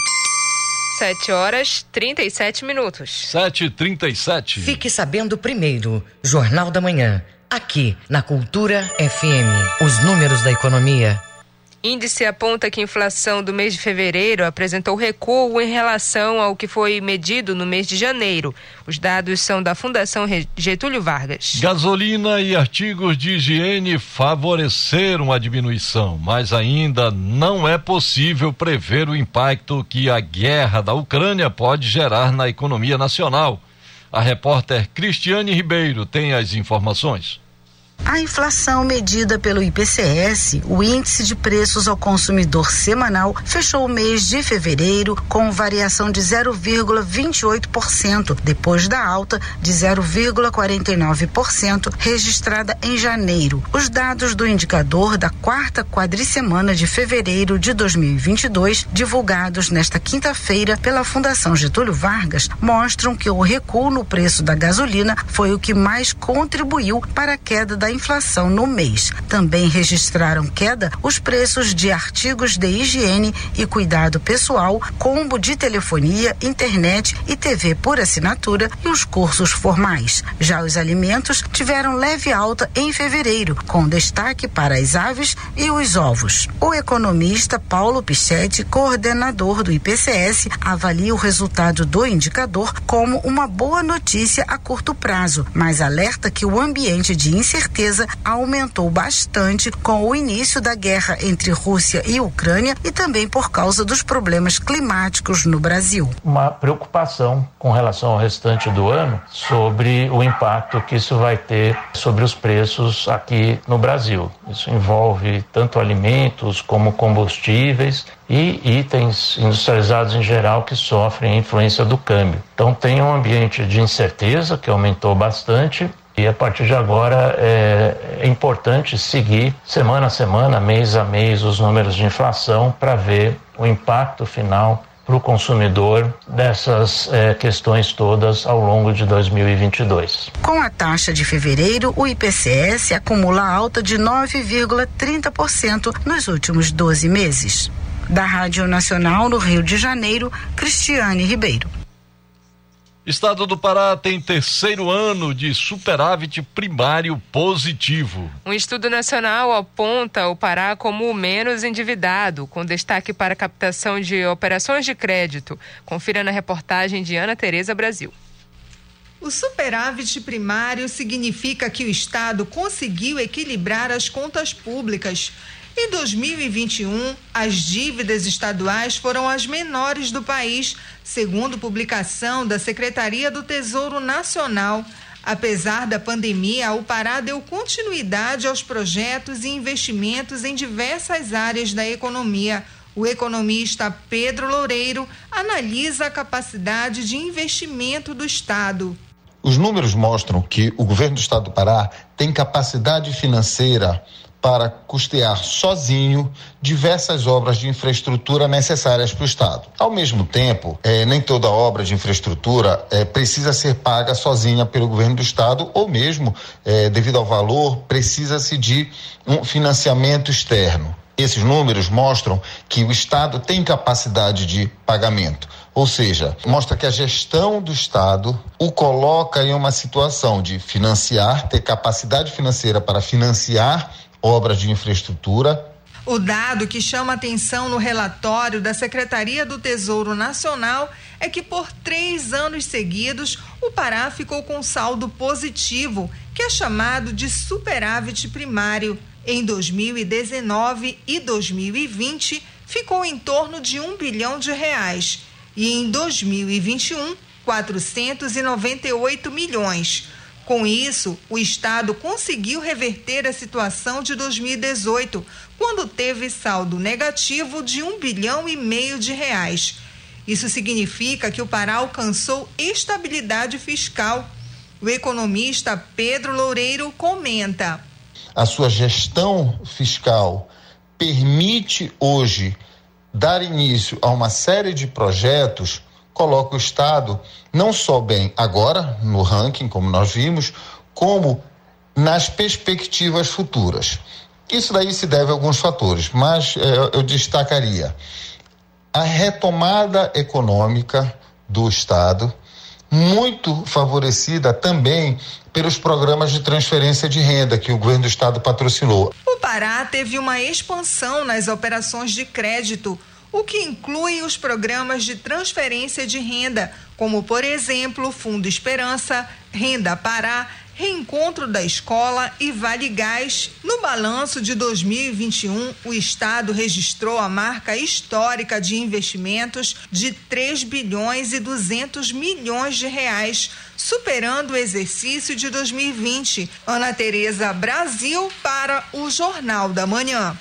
7 horas 37 minutos. 7h37. Fique sabendo primeiro, Jornal da Manhã, aqui na Cultura FM. Os números da economia Índice aponta que a inflação do mês de fevereiro apresentou recuo em relação ao que foi medido no mês de janeiro. Os dados são da Fundação Getúlio Vargas. Gasolina e artigos de higiene favoreceram a diminuição, mas ainda não é possível prever o impacto que a guerra da Ucrânia pode gerar na economia nacional. A repórter Cristiane Ribeiro tem as informações. A inflação medida pelo IPCS, o índice de preços ao consumidor semanal, fechou o mês de fevereiro com variação de 0,28%, depois da alta de 0,49% registrada em janeiro. Os dados do indicador da quarta quadricemana de fevereiro de 2022, divulgados nesta quinta-feira pela Fundação Getúlio Vargas, mostram que o recuo no preço da gasolina foi o que mais contribuiu para a queda da inflação no mês. Também registraram queda os preços de artigos de higiene e cuidado pessoal, combo de telefonia, internet e TV por assinatura e os cursos formais. Já os alimentos tiveram leve alta em fevereiro, com destaque para as aves e os ovos. O economista Paulo Pichetti, coordenador do IPCS, avalia o resultado do indicador como uma boa notícia a curto prazo, mas alerta que o ambiente de incerteza aumentou bastante com o início da guerra entre Rússia e Ucrânia e também por causa dos problemas climáticos no Brasil. Uma preocupação com relação ao restante do ano sobre o impacto que isso vai ter sobre os preços aqui no Brasil. Isso envolve tanto alimentos como combustíveis e itens industrializados em geral que sofrem a influência do câmbio. Então tem um ambiente de incerteza que aumentou bastante e a partir de agora é, é importante seguir semana a semana, mês a mês, os números de inflação para ver o impacto final para o consumidor dessas é, questões todas ao longo de 2022. Com a taxa de fevereiro, o IPCS acumula alta de 9,30% nos últimos 12 meses. Da Rádio Nacional no Rio de Janeiro, Cristiane Ribeiro. Estado do Pará tem terceiro ano de superávit primário positivo. Um estudo nacional aponta o Pará como o menos endividado, com destaque para a captação de operações de crédito. Confira na reportagem de Ana Tereza Brasil. O superávit primário significa que o Estado conseguiu equilibrar as contas públicas. Em 2021, as dívidas estaduais foram as menores do país, segundo publicação da Secretaria do Tesouro Nacional. Apesar da pandemia, o Pará deu continuidade aos projetos e investimentos em diversas áreas da economia. O economista Pedro Loureiro analisa a capacidade de investimento do Estado. Os números mostram que o governo do Estado do Pará tem capacidade financeira para custear sozinho diversas obras de infraestrutura necessárias para o Estado. Ao mesmo tempo, eh, nem toda obra de infraestrutura eh, precisa ser paga sozinha pelo governo do Estado, ou mesmo, eh, devido ao valor, precisa-se de um financiamento externo. Esses números mostram que o Estado tem capacidade de pagamento. Ou seja, mostra que a gestão do Estado o coloca em uma situação de financiar, ter capacidade financeira para financiar obras de infraestrutura. O dado que chama atenção no relatório da Secretaria do Tesouro Nacional é que por três anos seguidos o Pará ficou com saldo positivo, que é chamado de superávit primário. Em 2019 e 2020 ficou em torno de um bilhão de reais e em 2021 498 milhões. Com isso, o Estado conseguiu reverter a situação de 2018, quando teve saldo negativo de um bilhão e meio de reais. Isso significa que o Pará alcançou estabilidade fiscal. O economista Pedro Loureiro comenta. A sua gestão fiscal permite hoje dar início a uma série de projetos coloca o Estado não só bem agora no ranking, como nós vimos, como nas perspectivas futuras. Isso daí se deve a alguns fatores, mas eh, eu destacaria a retomada econômica do Estado, muito favorecida também pelos programas de transferência de renda que o governo do estado patrocinou. O Pará teve uma expansão nas operações de crédito o que inclui os programas de transferência de renda, como, por exemplo, Fundo Esperança, Renda Pará, Reencontro da Escola e Vale Gás. No balanço de 2021, o Estado registrou a marca histórica de investimentos de 3 bilhões e 200 milhões de reais, superando o exercício de 2020. Ana Tereza Brasil para o Jornal da Manhã.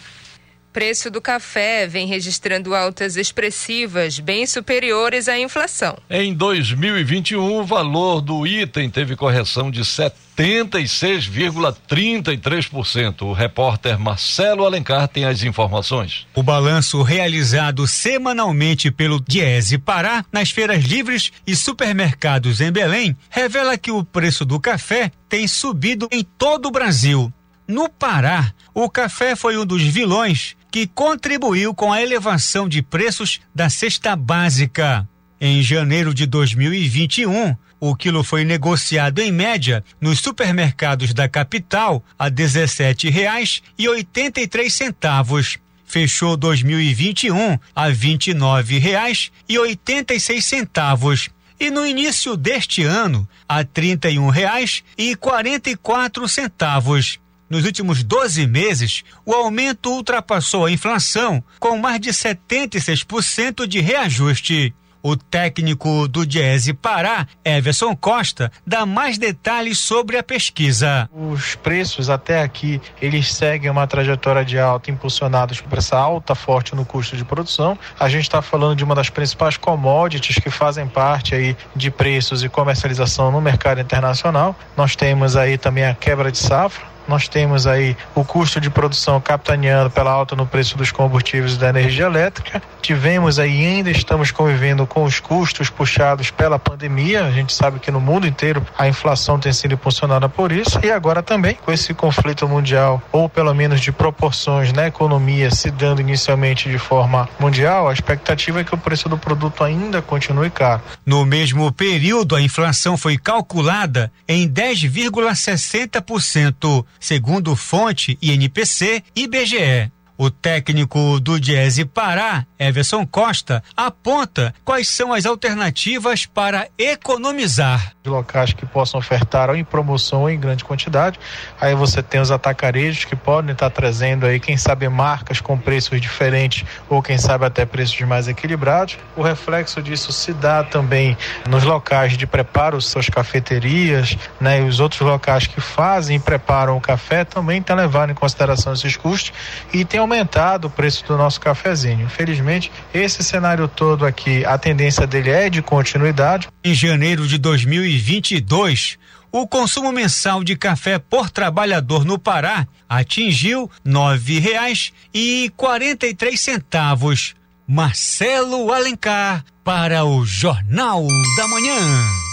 Preço do café vem registrando altas expressivas, bem superiores à inflação. Em 2021, o valor do item teve correção de 76,33%. O repórter Marcelo Alencar tem as informações. O balanço realizado semanalmente pelo Diese Pará nas feiras livres e supermercados em Belém revela que o preço do café tem subido em todo o Brasil. No Pará, o café foi um dos vilões que contribuiu com a elevação de preços da cesta básica. Em janeiro de 2021, o quilo foi negociado em média nos supermercados da capital a R$ 17,83. Fechou 2021 a R$ 29,86 e no início deste ano a R$ 31,44. Nos últimos 12 meses, o aumento ultrapassou a inflação com mais de 76% de reajuste. O técnico do Diese Pará, Everson Costa, dá mais detalhes sobre a pesquisa. Os preços até aqui, eles seguem uma trajetória de alta impulsionados por essa alta forte no custo de produção. A gente está falando de uma das principais commodities que fazem parte aí de preços e comercialização no mercado internacional. Nós temos aí também a quebra de safra, nós temos aí o custo de produção capitaneando pela alta no preço dos combustíveis e da energia elétrica. Tivemos aí ainda estamos convivendo com os custos puxados pela pandemia. A gente sabe que no mundo inteiro a inflação tem sido impulsionada por isso e agora também com esse conflito mundial ou pelo menos de proporções na economia se dando inicialmente de forma mundial, a expectativa é que o preço do produto ainda continue caro. No mesmo período, a inflação foi calculada em 10,60%, segundo fonte INPC e IBGE. O técnico do Diese Pará, Everson Costa, aponta quais são as alternativas para economizar. Locais que possam ofertar em promoção em grande quantidade. Aí você tem os atacarejos que podem estar trazendo aí, quem sabe, marcas com preços diferentes ou quem sabe até preços mais equilibrados. O reflexo disso se dá também nos locais de preparo, suas cafeterias, né? E os outros locais que fazem e preparam o café também estão levando em consideração esses custos e tem aumentado o preço do nosso cafezinho. Infelizmente, esse cenário todo aqui, a tendência dele é de continuidade. Em janeiro de 2022, o consumo mensal de café por trabalhador no Pará atingiu nove reais e quarenta e três centavos. Marcelo Alencar para o Jornal da Manhã.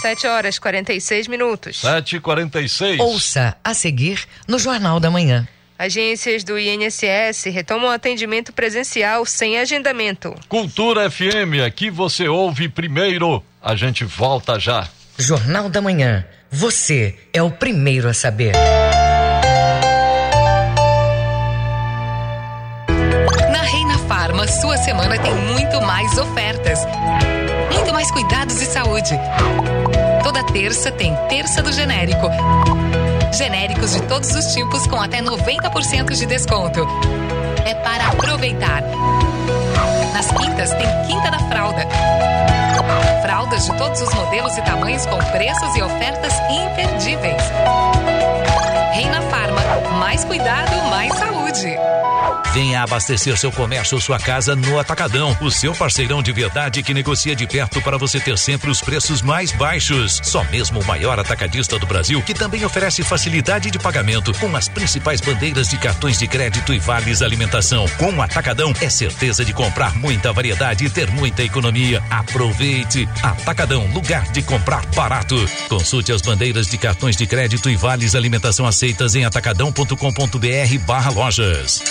7 horas 46 minutos. 7 e 46 Ouça a seguir no Jornal da Manhã. Agências do INSS retomam atendimento presencial sem agendamento. Cultura FM, aqui você ouve primeiro. A gente volta já. Jornal da Manhã. Você é o primeiro a saber. Na Reina Farma, sua semana tem muito mais ofertas. Terça tem Terça do Genérico. Genéricos de todos os tipos com até 90% de desconto. É para aproveitar. Nas quintas tem Quinta da Fralda. Fraldas de todos os modelos e tamanhos com preços e ofertas imperdíveis. Reina Farma, mais cuidado, mais saúde. Venha abastecer seu comércio ou sua casa no Atacadão, o seu parceirão de verdade que negocia de perto para você ter sempre os preços mais baixos. Só mesmo o maior atacadista do Brasil, que também oferece facilidade de pagamento com as principais bandeiras de cartões de crédito e vales alimentação. Com o Atacadão é certeza de comprar muita variedade e ter muita economia. Aproveite! Atacadão, lugar de comprar barato. Consulte as bandeiras de cartões de crédito e vales alimentação aceitas em atacadão.com.br barra lojas.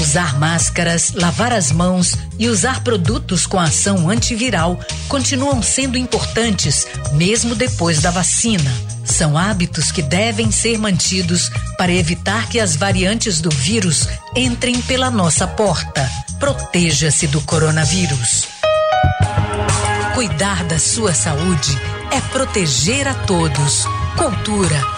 Usar máscaras, lavar as mãos e usar produtos com ação antiviral continuam sendo importantes mesmo depois da vacina. São hábitos que devem ser mantidos para evitar que as variantes do vírus entrem pela nossa porta. Proteja-se do coronavírus. Cuidar da sua saúde é proteger a todos. Cultura,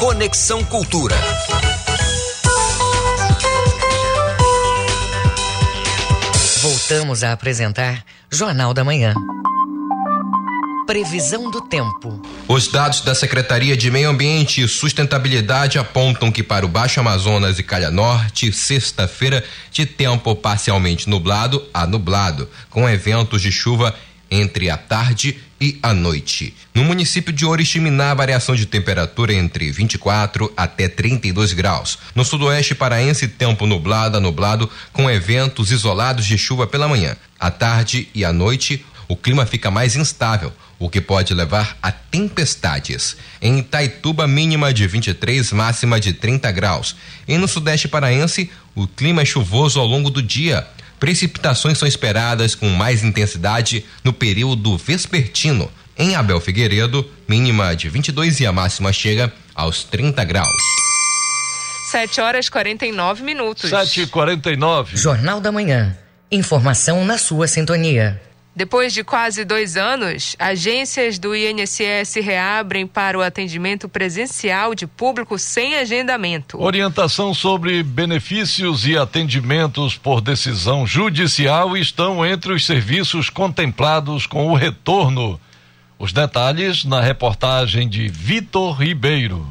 Conexão Cultura. Voltamos a apresentar Jornal da Manhã. Previsão do tempo. Os dados da Secretaria de Meio Ambiente e Sustentabilidade apontam que para o Baixo Amazonas e Calha Norte, sexta-feira, de tempo parcialmente nublado a nublado, com eventos de chuva entre a tarde e a noite. No município de Oriximiná, a variação de temperatura entre 24 até 32 graus. No sudoeste paraense, tempo nublado a nublado, com eventos isolados de chuva pela manhã. À tarde e à noite, o clima fica mais instável, o que pode levar a tempestades. Em Itaituba, mínima de 23, máxima de 30 graus. E no sudeste paraense, o clima é chuvoso ao longo do dia. Precipitações são esperadas com mais intensidade no período vespertino. Em Abel Figueiredo, mínima de 22 e a máxima chega aos 30 graus. 7 horas 49 minutos. 7 e 49 Jornal da Manhã. Informação na sua sintonia. Depois de quase dois anos, agências do INSS reabrem para o atendimento presencial de público sem agendamento. Orientação sobre benefícios e atendimentos por decisão judicial estão entre os serviços contemplados com o retorno. Os detalhes na reportagem de Vitor Ribeiro.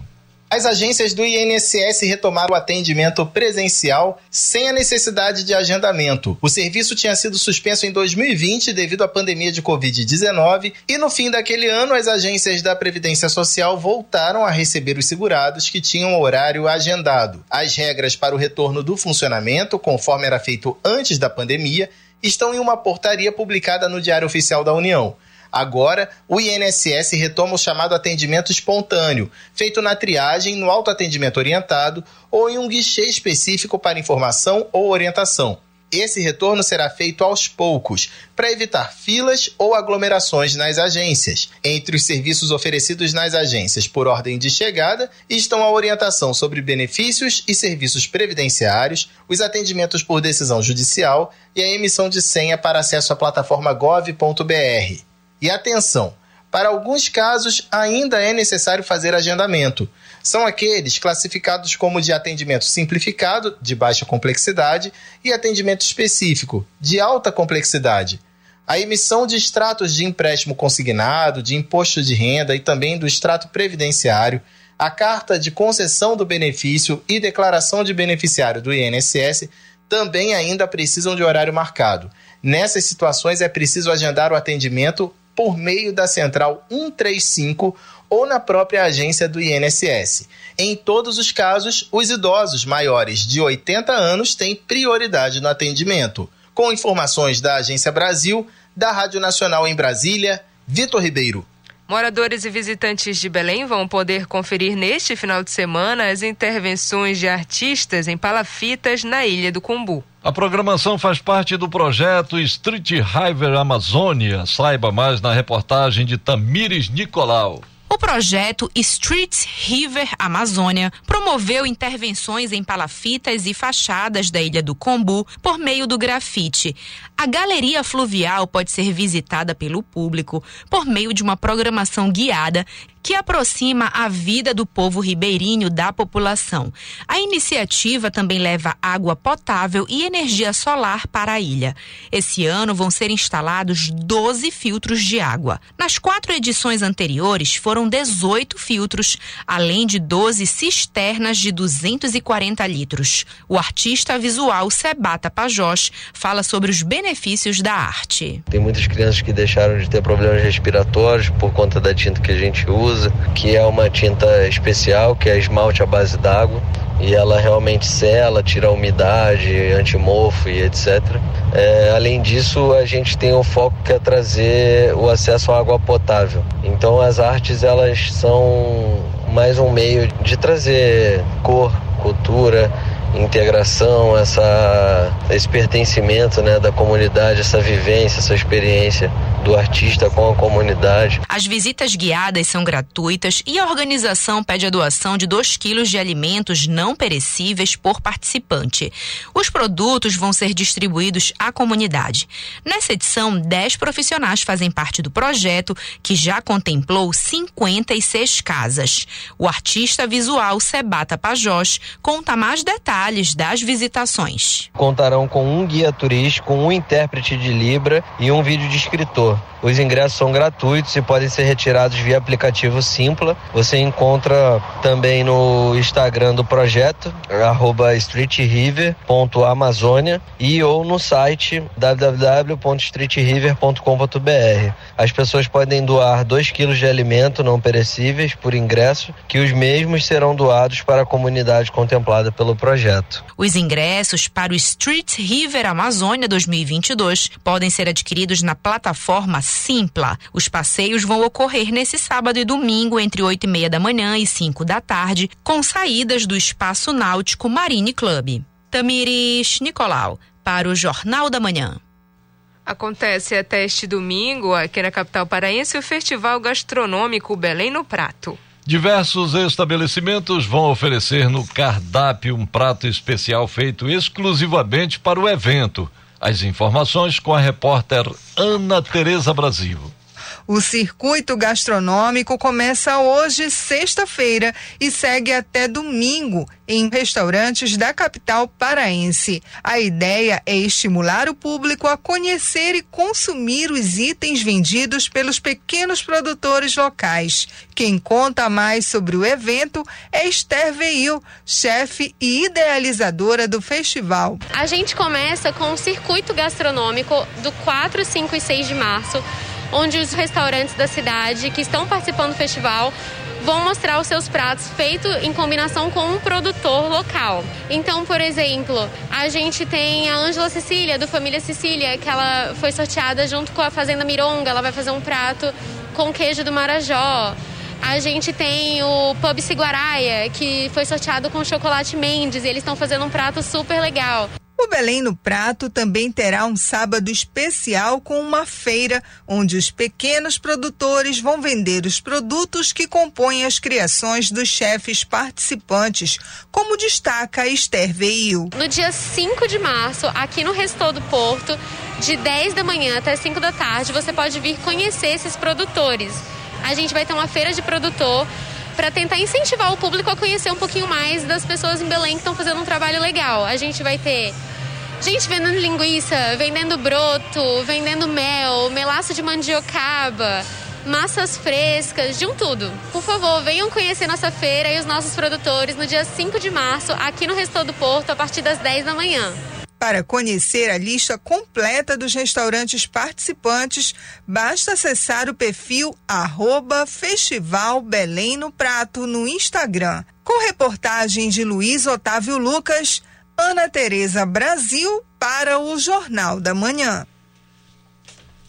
As agências do INSS retomaram o atendimento presencial sem a necessidade de agendamento. O serviço tinha sido suspenso em 2020 devido à pandemia de Covid-19 e no fim daquele ano as agências da Previdência Social voltaram a receber os segurados que tinham horário agendado. As regras para o retorno do funcionamento, conforme era feito antes da pandemia, estão em uma portaria publicada no Diário Oficial da União. Agora, o INSS retoma o chamado atendimento espontâneo, feito na triagem, no autoatendimento orientado ou em um guichê específico para informação ou orientação. Esse retorno será feito aos poucos, para evitar filas ou aglomerações nas agências. Entre os serviços oferecidos nas agências por ordem de chegada estão a orientação sobre benefícios e serviços previdenciários, os atendimentos por decisão judicial e a emissão de senha para acesso à plataforma gov.br. E atenção, para alguns casos ainda é necessário fazer agendamento. São aqueles classificados como de atendimento simplificado, de baixa complexidade, e atendimento específico, de alta complexidade. A emissão de extratos de empréstimo consignado, de imposto de renda e também do extrato previdenciário, a carta de concessão do benefício e declaração de beneficiário do INSS também ainda precisam de horário marcado. Nessas situações é preciso agendar o atendimento por meio da central 135 ou na própria agência do INSS. Em todos os casos, os idosos maiores de 80 anos têm prioridade no atendimento. Com informações da Agência Brasil, da Rádio Nacional em Brasília, Vitor Ribeiro. Moradores e visitantes de Belém vão poder conferir neste final de semana as intervenções de artistas em palafitas na Ilha do Cumbu. A programação faz parte do projeto Street River Amazônia. Saiba mais na reportagem de Tamires Nicolau. O projeto Street River Amazônia promoveu intervenções em palafitas e fachadas da Ilha do Combu por meio do grafite. A galeria fluvial pode ser visitada pelo público por meio de uma programação guiada que aproxima a vida do povo ribeirinho da população. A iniciativa também leva água potável e energia solar para a ilha. Esse ano vão ser instalados 12 filtros de água. Nas quatro edições anteriores foram 18 filtros, além de 12 cisternas de 240 litros. O artista visual Sebata Pajós fala sobre os benefícios da arte. Tem muitas crianças que deixaram de ter problemas respiratórios por conta da tinta que a gente usa usa, que é uma tinta especial, que é esmalte à base d'água. E ela realmente sela, tira a umidade, antimofo e etc. É, além disso, a gente tem o foco que é trazer o acesso à água potável. Então as artes elas são mais um meio de trazer cor, cultura, integração, essa, esse pertencimento né, da comunidade, essa vivência, essa experiência do artista com a comunidade. As visitas guiadas são gratuitas e a organização pede a doação de 2 quilos de alimentos não perecíveis por participante. Os produtos vão ser distribuídos à comunidade. Nessa edição, 10 profissionais fazem parte do projeto, que já contemplou 56 casas. O artista visual Sebata Pajós conta mais detalhes detalhes das visitações. Contarão com um guia turístico, um intérprete de Libra e um vídeo de escritor. Os ingressos são gratuitos e podem ser retirados via aplicativo Simpla. Você encontra também no Instagram do projeto, streetriver.amazônia e ou no site www.streetriver.com.br. As pessoas podem doar 2 quilos de alimento não perecíveis por ingresso, que os mesmos serão doados para a comunidade contemplada pelo projeto. Os ingressos para o Street River Amazônia 2022 podem ser adquiridos na plataforma Simpla. Os passeios vão ocorrer nesse sábado e domingo entre 8 e meia da manhã e 5 da tarde, com saídas do Espaço Náutico Marine Club. Tamiris Nicolau, para o Jornal da Manhã. Acontece até este domingo, aqui na capital paraense, o Festival Gastronômico Belém no Prato. Diversos estabelecimentos vão oferecer no cardápio um prato especial feito exclusivamente para o evento. As informações com a repórter Ana Tereza Brasil. O circuito gastronômico começa hoje, sexta-feira, e segue até domingo em restaurantes da capital paraense. A ideia é estimular o público a conhecer e consumir os itens vendidos pelos pequenos produtores locais. Quem conta mais sobre o evento é Esther Veil, chefe e idealizadora do festival. A gente começa com o circuito gastronômico do 4, 5 e 6 de março onde os restaurantes da cidade que estão participando do festival vão mostrar os seus pratos feitos em combinação com um produtor local. Então, por exemplo, a gente tem a Ângela Cecília, do Família Cecília, que ela foi sorteada junto com a Fazenda Mironga, ela vai fazer um prato com queijo do Marajó. A gente tem o Pub Siguaraia, que foi sorteado com chocolate Mendes, e eles estão fazendo um prato super legal. O Belém no Prato também terá um sábado especial com uma feira onde os pequenos produtores vão vender os produtos que compõem as criações dos chefes participantes, como destaca Esther Veil. No dia 5 de março, aqui no Restor do Porto, de 10 da manhã até 5 da tarde, você pode vir conhecer esses produtores. A gente vai ter uma feira de produtor para tentar incentivar o público a conhecer um pouquinho mais das pessoas em Belém que estão fazendo um trabalho legal. A gente vai ter gente vendendo linguiça, vendendo broto, vendendo mel, melaço de mandiocaba, massas frescas, de um tudo. Por favor, venham conhecer nossa feira e os nossos produtores no dia 5 de março, aqui no Restor do Porto, a partir das 10 da manhã. Para conhecer a lista completa dos restaurantes participantes, basta acessar o perfil arroba Festival Belém no Prato no Instagram. Com reportagem de Luiz Otávio Lucas, Ana Tereza Brasil para o Jornal da Manhã.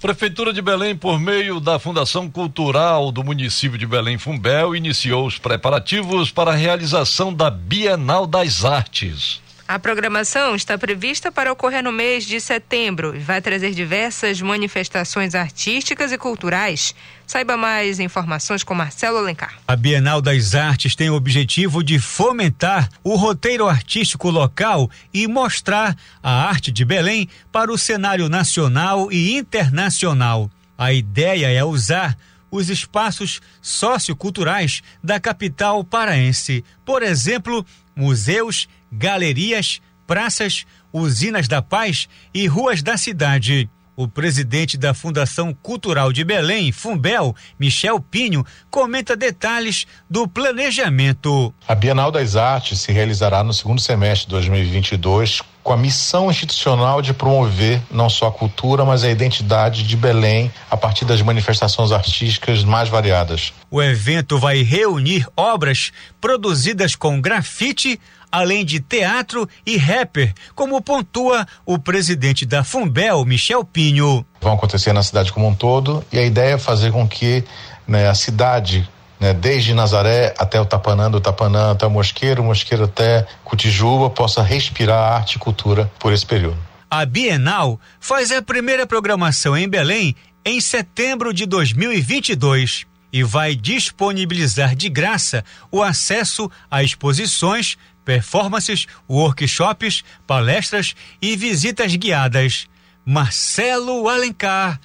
Prefeitura de Belém, por meio da Fundação Cultural do município de Belém Fumbel, iniciou os preparativos para a realização da Bienal das Artes. A programação está prevista para ocorrer no mês de setembro e vai trazer diversas manifestações artísticas e culturais. Saiba mais informações com Marcelo Alencar. A Bienal das Artes tem o objetivo de fomentar o roteiro artístico local e mostrar a arte de Belém para o cenário nacional e internacional. A ideia é usar os espaços socioculturais da capital paraense, por exemplo, museus galerias, praças, usinas da paz e ruas da cidade. O presidente da Fundação Cultural de Belém, Fumbel, Michel Pinho, comenta detalhes do planejamento. A Bienal das Artes se realizará no segundo semestre de 2022 com a missão institucional de promover não só a cultura, mas a identidade de Belém a partir das manifestações artísticas mais variadas. O evento vai reunir obras produzidas com grafite, além de teatro e rapper, como pontua o presidente da Fumbel, Michel Pinho. Vão acontecer na cidade como um todo e a ideia é fazer com que né, a cidade né, desde Nazaré até o Tapanã, do Tapanã até o Mosqueiro, o Mosqueiro até Cotijuba, possa respirar arte e cultura por esse período. A Bienal faz a primeira programação em Belém em setembro de 2022 e vai disponibilizar de graça o acesso a exposições, performances, workshops, palestras e visitas guiadas. Marcelo Alencar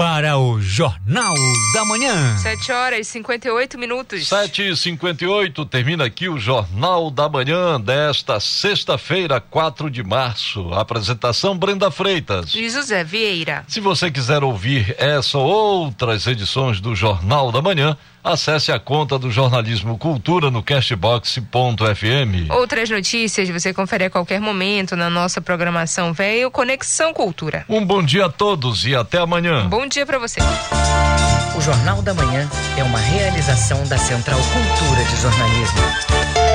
para o Jornal da Manhã. 7 horas e 58 minutos. 7 e 58 termina aqui o Jornal da Manhã desta sexta-feira, 4 de março. Apresentação Brenda Freitas. E José Vieira. Se você quiser ouvir essa ou outras edições do Jornal da Manhã, acesse a conta do Jornalismo Cultura no cashbox.fm. Outras notícias você confere a qualquer momento na nossa programação Veio Conexão Cultura. Um bom dia a todos e até amanhã. Bom dia para você. O Jornal da Manhã é uma realização da Central Cultura de Jornalismo.